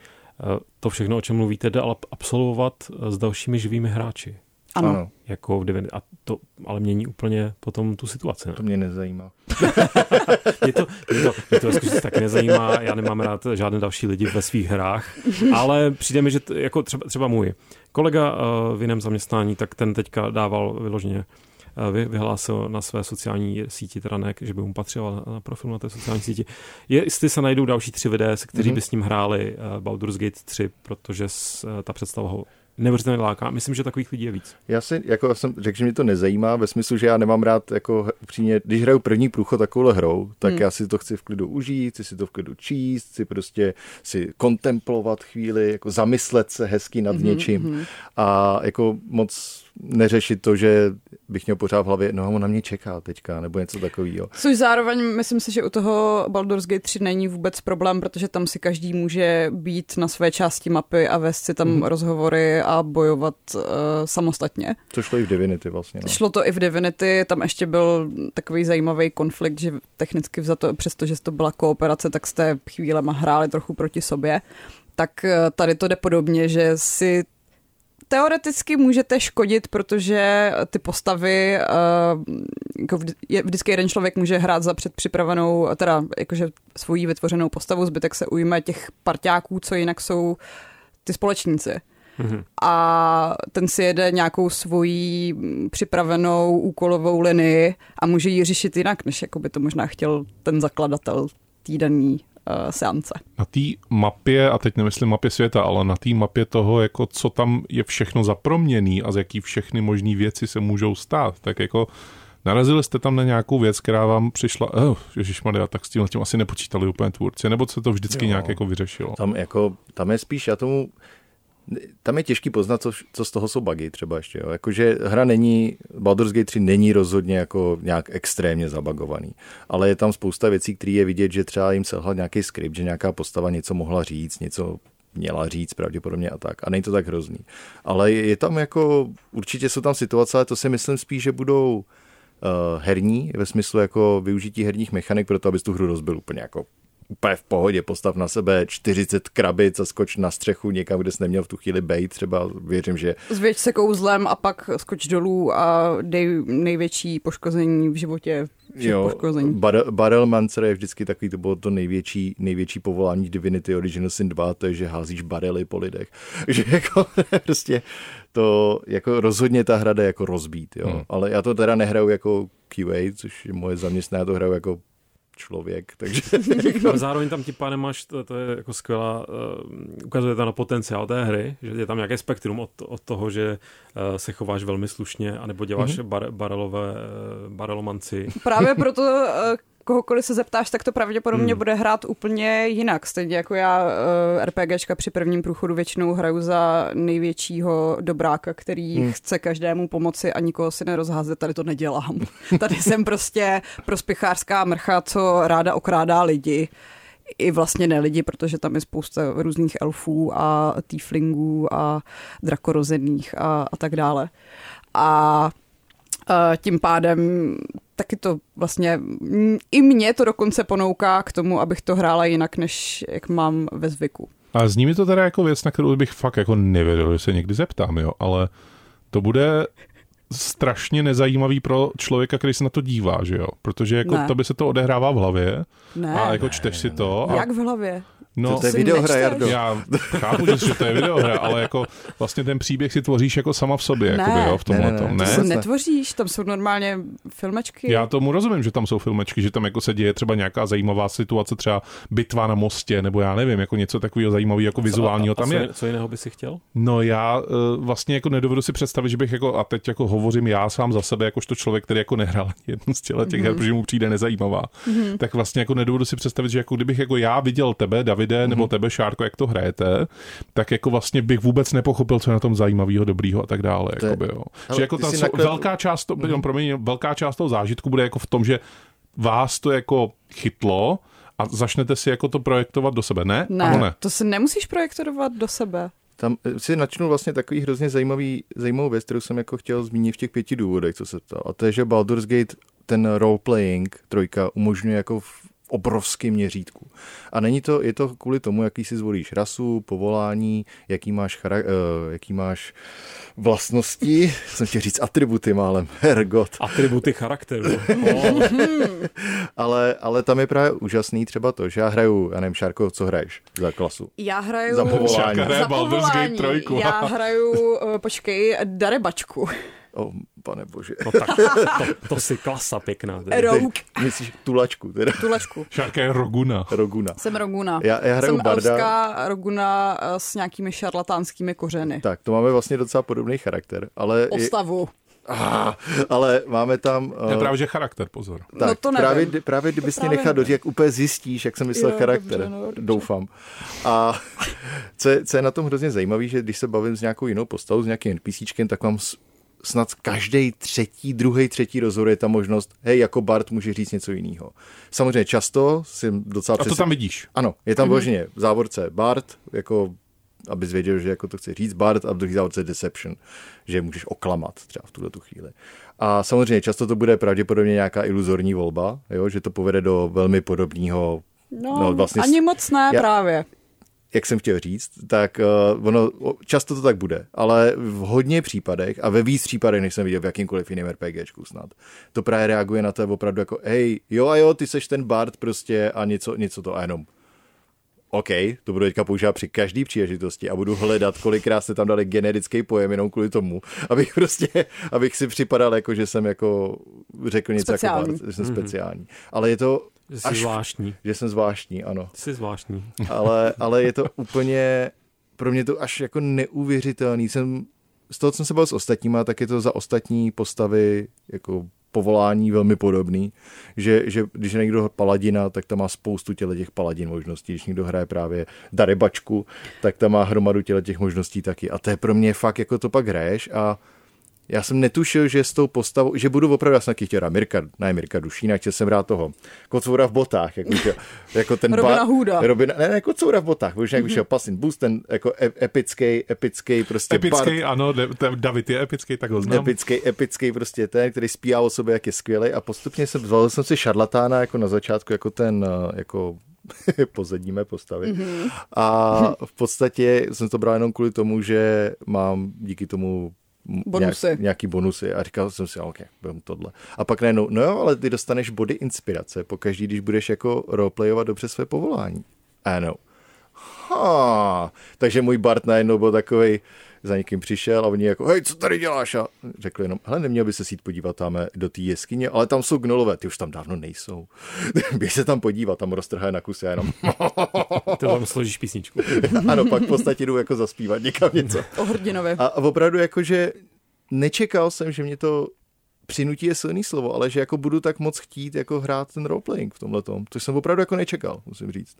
To všechno, o čem mluvíte, jde ale absolvovat eh, s dalšími živými hráči. Ano. ano Jako v Divinity. A to ale mění úplně potom tu situaci. Ne? to mě nezajímá. Mě to, mě to, mě to ve skutečnosti taky nezajímá, já nemám rád žádné další lidi ve svých hrách, ale přijde mi, že t, jako třeba, třeba můj kolega uh, v jiném zaměstnání, tak ten teďka dával vyloženě uh, vyhlásil na své sociální síti, teda ne, že by mu patřil na, na profil na té sociální síti. Je, jestli se najdou další tři videa, se kteří Mhm. by s ním hráli uh, Baldur's Gate 3, protože ta představa ho neuvěřitelně láká. Myslím, že takových lidí je víc. Já si, jako jsem řekl, že mě to nezajímá, ve smyslu, že já nemám rád, jako upřímně, když hraju první průchod takovouhle hrou, tak hmm. já si to chci v klidu užít, chci si to v klidu číst, chci prostě si kontemplovat chvíli, jako zamyslet se hezky nad hmm, něčím hmm. a jako moc neřešit to, že bych měl pořád v hlavě, no on na mě čeká teďka, nebo něco takového. Což zároveň myslím si, že u toho Baldur's Gate 3 není vůbec problém, protože tam si každý může být na své části mapy a vést si tam mm. rozhovory a bojovat uh, samostatně. To šlo i v Divinity vlastně. No. Šlo to i v Divinity, tam ještě byl takový zajímavý konflikt, že technicky vzato, přestože to byla kooperace, tak jste chvílema hráli trochu proti sobě tak eh, tady to jde podobně, že si teoreticky můžete škodit, protože ty postavy, uh, jako je, vždycky jeden člověk může hrát za předpřipravenou, teda jakože svoji vytvořenou postavu, zbytek se ujme těch parťáků, co jinak jsou ty společníci. Mm-hmm. A ten si jede nějakou svoji připravenou úkolovou linii a může ji řešit jinak, než jako by to možná chtěl ten zakladatel týdenní uh, seance. Na té mapě, a teď nemyslím mapě světa, ale na té mapě toho, jako co tam je všechno zaproměný a z jaký všechny možné věci se můžou stát, tak jako Narazili jste tam na nějakou věc, která vám přišla, oh, ježišmarja, tak s tím, tím asi nepočítali úplně tvůrci, nebo se to vždycky jo. nějak jako vyřešilo? Tam, jako, tam je spíš, já tomu tam je těžký poznat, co, co z toho jsou bugy třeba ještě. Jo. Jakože hra není, Baldur's Gate 3 není rozhodně jako nějak extrémně zabagovaný, ale je tam spousta věcí, které je vidět, že třeba jim selhal nějaký skript, že nějaká postava něco mohla říct, něco měla říct pravděpodobně a tak. A není to tak hrozný. Ale je tam jako, určitě jsou tam situace, ale to si myslím spíš, že budou uh, herní, ve smyslu jako využití herních mechanik pro to, abys tu hru rozbil úplně jako úplně v pohodě, postav na sebe 40 krabic a skoč na střechu někam, kde jsi neměl v tu chvíli bejt, třeba věřím, že... Zvěď se kouzlem a pak skoč dolů a dej největší poškození v životě jo, poškození. Bar- Barrel Mancer je vždycky takový, to bylo to největší, největší povolání Divinity Original Sin 2, to je, že házíš barely po lidech. Že jako prostě to jako rozhodně ta hra jde jako rozbít, jo. Hmm. Ale já to teda nehraju jako QA, což je moje zaměstnání, já to hraju jako člověk, takže... Ale zároveň tam ti pane máš, to, to je jako skvělá, uh, ukazuje to na potenciál té hry, že je tam nějaké spektrum od, od toho, že uh, se chováš velmi slušně, anebo děláš mm-hmm. bar, barelové, uh, barelomanci. Právě proto uh, kohokoliv se zeptáš, tak to pravděpodobně hmm. bude hrát úplně jinak. Stejně jako já eh, RPGčka při prvním průchodu většinou hraju za největšího dobráka, který hmm. chce každému pomoci a nikoho si nerozházet. Tady to nedělám. Tady jsem prostě prospěchářská mrcha, co ráda okrádá lidi i vlastně ne lidi, protože tam je spousta různých elfů a tieflingů a drakorozených a, a tak dále. A tím pádem taky to vlastně, i mě to dokonce ponouká k tomu, abych to hrála jinak, než jak mám ve zvyku. A zní mi to teda jako věc, na kterou bych fakt jako nevěděl, že se někdy zeptám, jo, ale to bude strašně nezajímavý pro člověka, který se na to dívá, že jo? Protože jako to by se to odehrává v hlavě ne. a jako čteš si to. A... Jak v hlavě? No, to je videohra, Jardo. Já chápu, že to je videohra, ale jako vlastně ten příběh si tvoříš jako sama v sobě, ne, jakoby, jo, v tomhle ne, ne, ne, to si netvoříš, tam jsou normálně filmečky. Já tomu rozumím, že tam jsou filmečky, že tam jako se děje třeba nějaká zajímavá situace, třeba bitva na mostě, nebo já nevím, jako něco takového zajímavého, jako vizuálního tam a co, je. Co jiného by si chtěl? No já uh, vlastně jako nedovedu si představit, že bych jako, a teď jako hovořím já sám za sebe, jakožto člověk, který jako nehrál jednu z těch mm-hmm. her, protože mu přijde nezajímavá, mm-hmm. tak vlastně jako nedovedu si představit, že jako kdybych jako já viděl tebe, Davide, mm-hmm. nebo tebe, Šárko, jak to hrajete, tak jako vlastně bych vůbec nepochopil, co je na tom zajímavého, dobrýho a tak dále. To jakoby, jo. Ale že jako ta naklad... velká část, to, mm-hmm. promiň, velká část toho zážitku bude jako v tom, že vás to jako chytlo, a začnete si jako to projektovat do sebe, ne? Ne, ne? to si nemusíš projektovat do sebe. Tam eh, si načnu vlastně takový hrozně zajímavý, zajímavou věc, kterou jsem jako chtěl zmínit v těch pěti důvodech, co se ptal. A to je, že Baldur's Gate ten role-playing trojka umožňuje jako v obrovském měřítku. A není to, je to kvůli tomu, jaký si zvolíš rasu, povolání, jaký máš, chara, uh, jaký máš vlastnosti, jsem chtěl říct atributy málem, hergot. Atributy charakteru. ale, ale tam je právě úžasný třeba to, že já hraju, já nevím, Šárko, co hraješ za klasu? Já hraju... Za povolání. za povolání. Já hraju, uh, počkej, darebačku. O, oh, pane bože. No tak, to, to si klasa pěkná. Tedy. Rouk. Myslíš tulačku, teda. Tulečku. Šárka je Roguna. Roguna. Jsem Roguna. Já- já hraju Jsem barda. elfská Roguna eh, s nějakými šarlatánskými kořeny. Tak, to máme vlastně docela podobný charakter, ale, Postavu. ah, ale máme tam... Je eh, právě, že charakter, pozor. Tak, No to nevím. právě, právě kdybys mě právě nechal doříct, jak úplně zjistíš, jak jsem myslel Jo, charakter. dobře, no, dobře. Doufám. A co je, co je na tom hrozně zajímavé, že když se bavím s nějakou jinou postavou, s nějakým NPCčkem, tak mám snad každý třetí, druhý, třetí rozhovor je ta možnost, hej, jako Bart může říct něco jiného. Samozřejmě často si docela A to tam vidíš. ano, je tam vloženě v závorce Bart, jako abys věděl, že jako to chce říct Bart a v druhé závorce Deception, že můžeš oklamat třeba v tuhle tu chvíli. A samozřejmě často to bude pravděpodobně nějaká iluzorní volba, jo, že to povede do velmi podobného No, No, vlastně ani moc ne Já- právě. Jak jsem chtěl říct, tak uh, ono často to tak bude, ale v hodně případech a ve víc případech, než jsem viděl v jakýmkoliv jiném RPGčku snad, to právě reaguje na to opravdu jako, hej, jo a jo, ty seš ten Bard prostě a něco, něco to a jenom OK, to budu teďka používat při každé příležitosti a budu hledat, kolikrát jste tam dali generický pojem jenom kvůli tomu, abych prostě, abych si připadal jako, že jsem jako řekl něco Speciální. jako Bard, že jsem speciální. Ale je to jsi až, zvláštní. že jsem zvláštní, ano Jsi zvláštní. ale, ale je to úplně, pro mě to až jako neuvěřitelný. Jsem, z toho, co jsem se bavil s ostatníma, tak je to za ostatní postavy jako povolání velmi podobný, že, že když je někdo paladina, tak tam má spoustu těle těch paladin možností. Když někdo hraje právě darebačku, tak tam má hromadu těle těch možností taky. A to je pro mě fakt, jako to pak hraješ a já jsem netušil, že s tou postavou, že budu opravdu, já jsem taky chtěl Mirka, ne Mirka Dušína, chtěl jsem hrát toho kocoura v botách, jako, že, jako ten Robina Hooda. Robina, ne, ne, kocoura v botách, už jak vyšel Passing Boost, ten jako epický, epický prostě Epický, ano, de- te- David je epický, tak ho znám. epický, epický prostě ten, který zpívá o sobě, jak je skvělý a postupně jsem zvolil jsem si šarlatána jako na začátku, jako ten, eh, jako pozadní mé postavy. Mm-hmm. A v podstatě jsem to bral jenom kvůli tomu, že mám díky tomu Bonusy. Nějak, nějaký bonusy a říkal jsem si, OK, budem tohle. A pak najednou, no jo, ale ty dostaneš body inspirace pokaždý, když budeš jako roleplayovat dobře své povolání. Ano. Ha, takže můj Bart najednou byl takový, za někým přišel a oni jako, hej, co tady děláš? A řekl jenom, hele, neměl by se jít podívat tam do té jeskyně, ale tam jsou gnolové, ty už tam dávno nejsou. Běž se tam podívat, tam roztrhají na kusy a jenom, Ty tam složíš písničku. ano, pak v podstatě jdu jako zaspívat někam něco. O hrdinovi. A, a opravdu jako, že nečekal jsem, že mě to přinutí je silný slovo, ale že jako budu tak moc chtít jako hrát ten roleplaying v tomhle tom, což jsem opravdu jako nečekal, musím říct.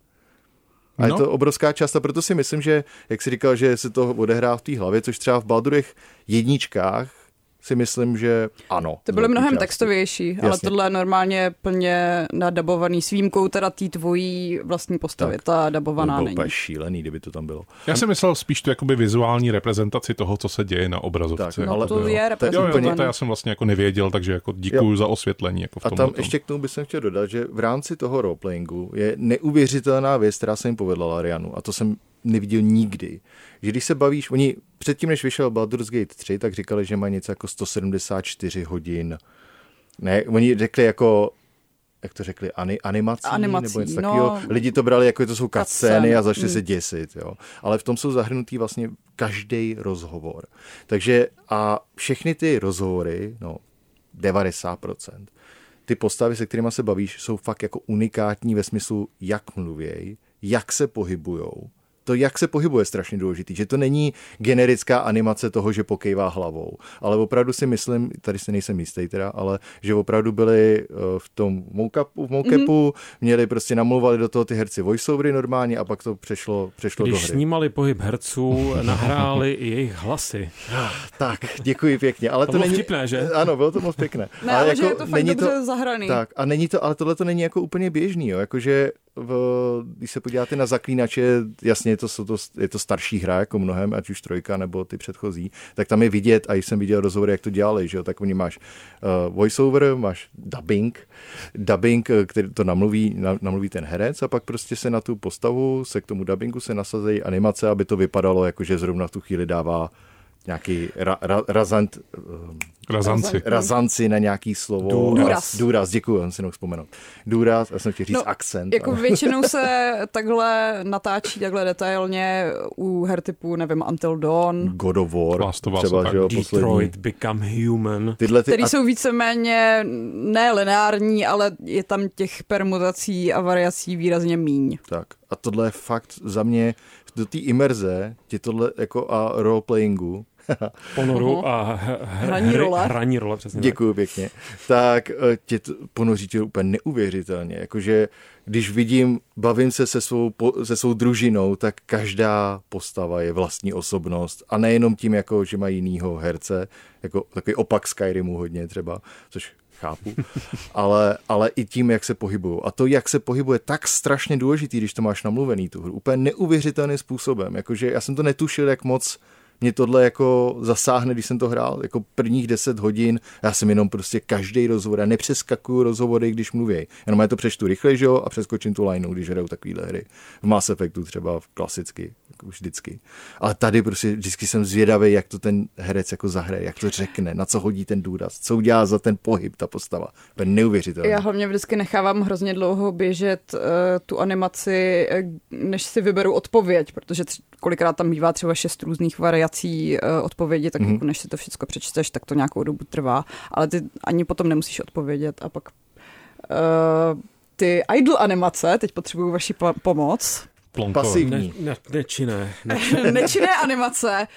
A no. je to obrovská část a proto si myslím, že, jak jsi říkal, že se to odehrá v té hlavě, což třeba v Baldurech jedničkách si myslím, že ano. To velké mnohem části. textovější, ale Jasně. tohle je normálně plně nadabovaný s výjimkou teda té tvojí vlastní postavy. Tak. Ta To dabovaná bylo není. úplně šílený, kdyby to tam bylo. Já jsem myslel spíš tu jakoby vizuální reprezentaci toho, co se děje na obrazovce. Tak, no, No to jo. je Jo, jo, reprezentovaný. to já jsem vlastně jako nevěděl, takže jako děkuju za osvětlení. Jako v A tom tam ještě k tomu bych chtěl dodat, že v rámci toho roleplayingu je neuvěřitelná věc, která se jim povedla Larianu, a to jsem neviděl nikdy. Že když se bavíš, oni předtím, než vyšel Baldur's Gate 3, tak říkali, že mají něco jako 174 hodin. Ne, oni řekli jako jak to řekli, ani, animací, Animací, nebo něco no. takového. Lidi to brali jako, že to jsou Cutscény, a začali mm. se děsit, jo. Ale v tom jsou zahrnutý vlastně každý rozhovor. Takže a všechny ty rozhovory, no 90%, ty postavy, se kterými se bavíš, jsou fakt jako unikátní ve smyslu, jak mluvěj, jak se pohybujou. To, jak se pohybuje, je strašně důležitý. Že to není generická animace toho, že pokejvá hlavou. Ale opravdu si myslím, tady si nejsem jistý teda, ale že opravdu byli eh, v tom moukapu, v moukapu, mm-hmm. měli prostě namluvali do toho ty herci voiceovery normálně a pak to přešlo, přešlo do Když hry. snímali pohyb herců, nahráli i jejich hlasy. Tak, děkuji pěkně. Ale To to, bylo není... vtipné, že? Ano, bylo to moc pěkné. Ne, ale že je to fakt dobře zahraný. Tak, a není to, ale tohle to není jako úplně běžný, jo. Jakože v, když se podíváte na zaklínače, jasně je to, to, je to starší hra jako mnohem, ať už trojka nebo ty předchozí, tak tam je vidět, a jsem viděl rozhovory, jak to dělali, že jo, tak oni máš uh, voiceover, máš dubbing, dubbing, eh, který to namluví, na, namluví ten herec a pak prostě se na tu postavu, se k tomu dubbingu se nasazejí animace, aby to vypadalo jako, že zrovna v tu chvíli dává nějaký ra, ra, razant, eh, Razanci. razanci na nějaký slovo. Důraz. Důraz, děkuji, jsem si nemohl vzpomenout. Důraz, já jsem chtěl říct No, akcent. Jako ale- většinou se takhle natáčí takhle detailně u her typu, nevím, Until Dawn, God of War, Last of třeba, tak. že jo, poslední. Detroit, Become Human. Tyhle ty, který a jsou víceméně ne lineární, ale je tam těch permutací a variací výrazně míň. Tak. A tohle je fakt za mě, do té imerze, ti tohle jako a roleplayingu, Ponoru a h- h- Hraní hry- role. Hraní role, přesně tak. děkuji pěkně, tak eh, tě to ponoří tě úplně neuvěřitelně. Jakože když vidím, bavím se se svou, po- se svou družinou, tak každá postava je vlastní osobnost. A nejenom tím, jako, že mají jinýho herce, jako takový opak Skyrimu hodně třeba, což chápu, ale, ale i tím, jak se pohybují. A to, jak se pohybuje, tak strašně důležitý, když to máš namluvený tu hru. Úplně neuvěřitelným způsobem. Jakože já jsem to netušil, jak moc mě tohle jako zasáhne, když jsem to hrál, jako prvních 10 hodin, já jsem jenom prostě každý rozhovor, já nepřeskakuju rozhovory, když mluví. Jenom já to přečtu rychle, že jo, a přeskočím tu lineu, když hraju takovýhle hry. V Mass Effectu třeba klasicky, vždycky. Ale tady prostě vždycky jsem zvědavý, jak to ten herec jako zahraje, jak to řekne, na co hodí ten důraz, co udělá za ten pohyb ta postava. To je neuvěřitelné. Já hlavně vždycky nechávám hrozně dlouho běžet uh, tu animaci, eh, než si vyberu odpověď, protože tři, kolikrát tam bývá třeba šest různých variací uh, odpovědi, tak mm-hmm. jako než si to všechno přečteš, tak to nějakou dobu trvá, ale ty ani potom nemusíš odpovědět a pak uh, ty idle animace, teď potřebuju vaši po- pomoc, Plonko. Pasivní. Ne, ne, nečinné. Ne, nečinné animace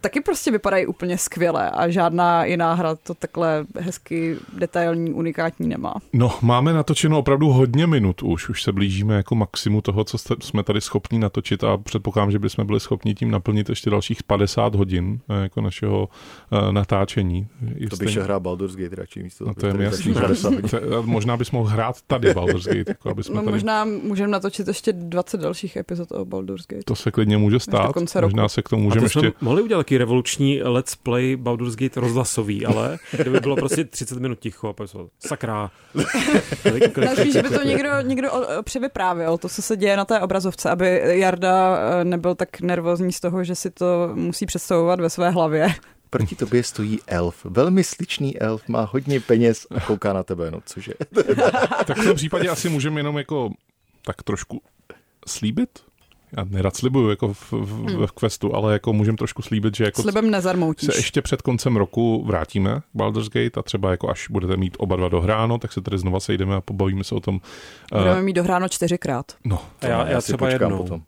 taky prostě vypadají úplně skvěle a žádná jiná hra to takhle hezky detailní, unikátní nemá. No, máme natočeno opravdu hodně minut už. Už se blížíme jako maximu toho, co jste, jsme tady schopni natočit a předpokládám, že bychom byli schopni tím naplnit ještě dalších 50 hodin eh, jako našeho uh, natáčení. To bych šel hrát Baldur's Gate radši místo. No to je jasný. začít 50 hodin. To je- Možná bys mohl hrát tady Baldur's Gate, jako aby jsme No tady... možná můžeme natočit ještě 20 dalších epizod o Baldur's Gate. To se klidně může stát. konce Možná roku. se k tomu můžeme ještě... mohli udělat taky revoluční let's play Baldur's Gate rozhlasový, ale kdyby bylo prostě 30 minut ticho a pak sakra. Spíš, že by to někdo, někdo převyprávěl, to, co se děje na té obrazovce, aby Jarda eh, nebyl tak nervózní z toho, že si to musí představovat ve své hlavě. Proti tobě stojí elf. Velmi sličný elf, má hodně peněz a kouká na tebe, no cože. Tak v tom případě asi můžeme jenom jako tak trošku slíbit? Já nerad slibuju jako v, v, v questu, ale jako můžeme trošku slíbit, že jako Slibem nezarmoutíš. se ještě před koncem roku vrátíme k Baldur's Gate a třeba jako až budete mít oba dva dohráno, tak se tady znova sejdeme a pobavíme se o tom. Budeme Uh, mít dohráno čtyřikrát. no, A já, já si třeba jednou. potom.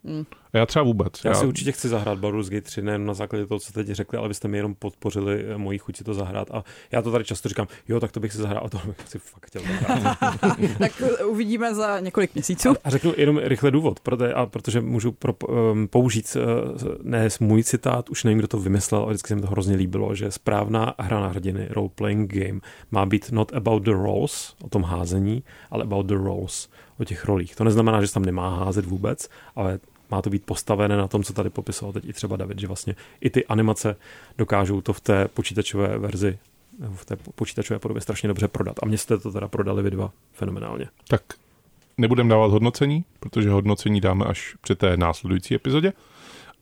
a já třeba vůbec. Já si určitě chci zahrát Baldur's Gate 3, nejen na základě toho, co teď řekli, ale byste mi jenom podpořili eh, moji chuť si to zahrát. A já to tady často říkám, jo, tak to bych si zahrál, a to bych si fakt chtěl zahrát. tak eh, uvidíme za několik měsíců. A řeknu jenom rychle důvod, protože, a protože můžu pro, um, použít uh, ne můj citát, už nevím, kdo to vymyslel, ale vždycky se mi to hrozně líbilo, že správná hra na hrdiny, role-playing game, má být not about the roles, o tom házení, ale about the roles, o těch rolích. To neznamená, že se tam nemá házet vůbec, ale má to být postavené na tom, co tady popisoval teď i třeba David, že vlastně i ty animace dokážou to v té počítačové verzi v té počítačové podobě strašně dobře prodat. A mě jste to teda prodali vy dva fenomenálně. Tak nebudeme dávat hodnocení, protože hodnocení dáme až při té následující epizodě.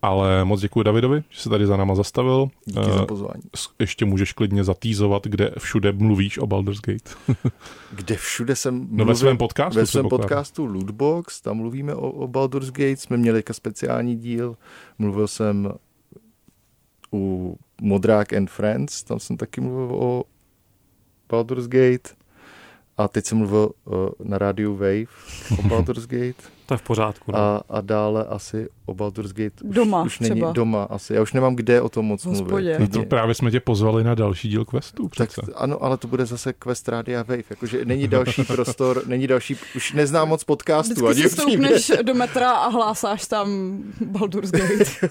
Ale moc děkuji Davidovi, že se tady za náma zastavil. Díky Eh, za pozvání. s- Ještě můžeš klidně zatýzovat, kde všude mluvíš o Baldur's Gate. Kde všude jsem No ve mluvil- svém podcastu. Ve svém podcastu Lootbox, tam mluvíme o, o Baldur's Gate, jsme měli jako speciální díl, mluvil jsem u Modrák and Friends, tam jsem taky mluvil o Baldur's Gate a teď jsem mluvil uh, na rádiu Wave o Baldur's Gate To je v pořádku. No. a, a dále asi o Baldur's Gate už, Doma už není třeba. doma asi. Já už nemám kde o tom moc hospodě. mluvit. No to právě jsme tě pozvali na další díl questu Tak přece. ano, ale to bude zase Quest Rádia Wave, jakože není další prostor, není další, už neznám moc podcastů. Vždycky ani si stoupneš do metra a hlásáš tam Baldur's Gate.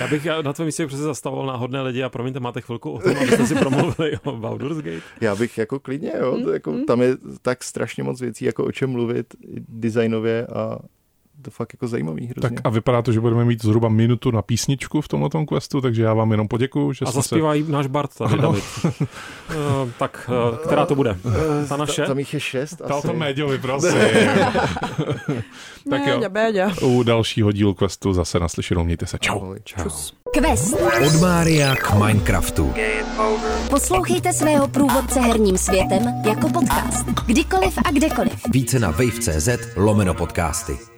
Já bych já na tvém místě přece zastavoval náhodné lidi a promiňte, máte chvilku o tom, abyste si promluvili o Baldur's Gate. Já bych jako klidně, jo, to jako, tam je tak strašně moc věcí, jako o čem mluvit designově a to fakt jako zajímavý hrozně. Tak a vypadá to, že budeme mít zhruba minutu na písničku v tomhle questu, takže já vám jenom poděkuju, že A se... zaspívá jí náš Bart tady, David. Uh, tak, uh, která to bude? Ta naše? Ta, tam jich je šest Dal asi. to Méďovi, prosím. tak jo, Béďa, béďa. u dalšího dílu questu zase naslyšenou, mějte se. Čau. Ahoj. Quest. Od Mária k Minecraftu. Poslouchejte svého průvodce herním světem jako podcast. Kdykoliv a kdekoliv. Více na wave.cz lomeno podcasty.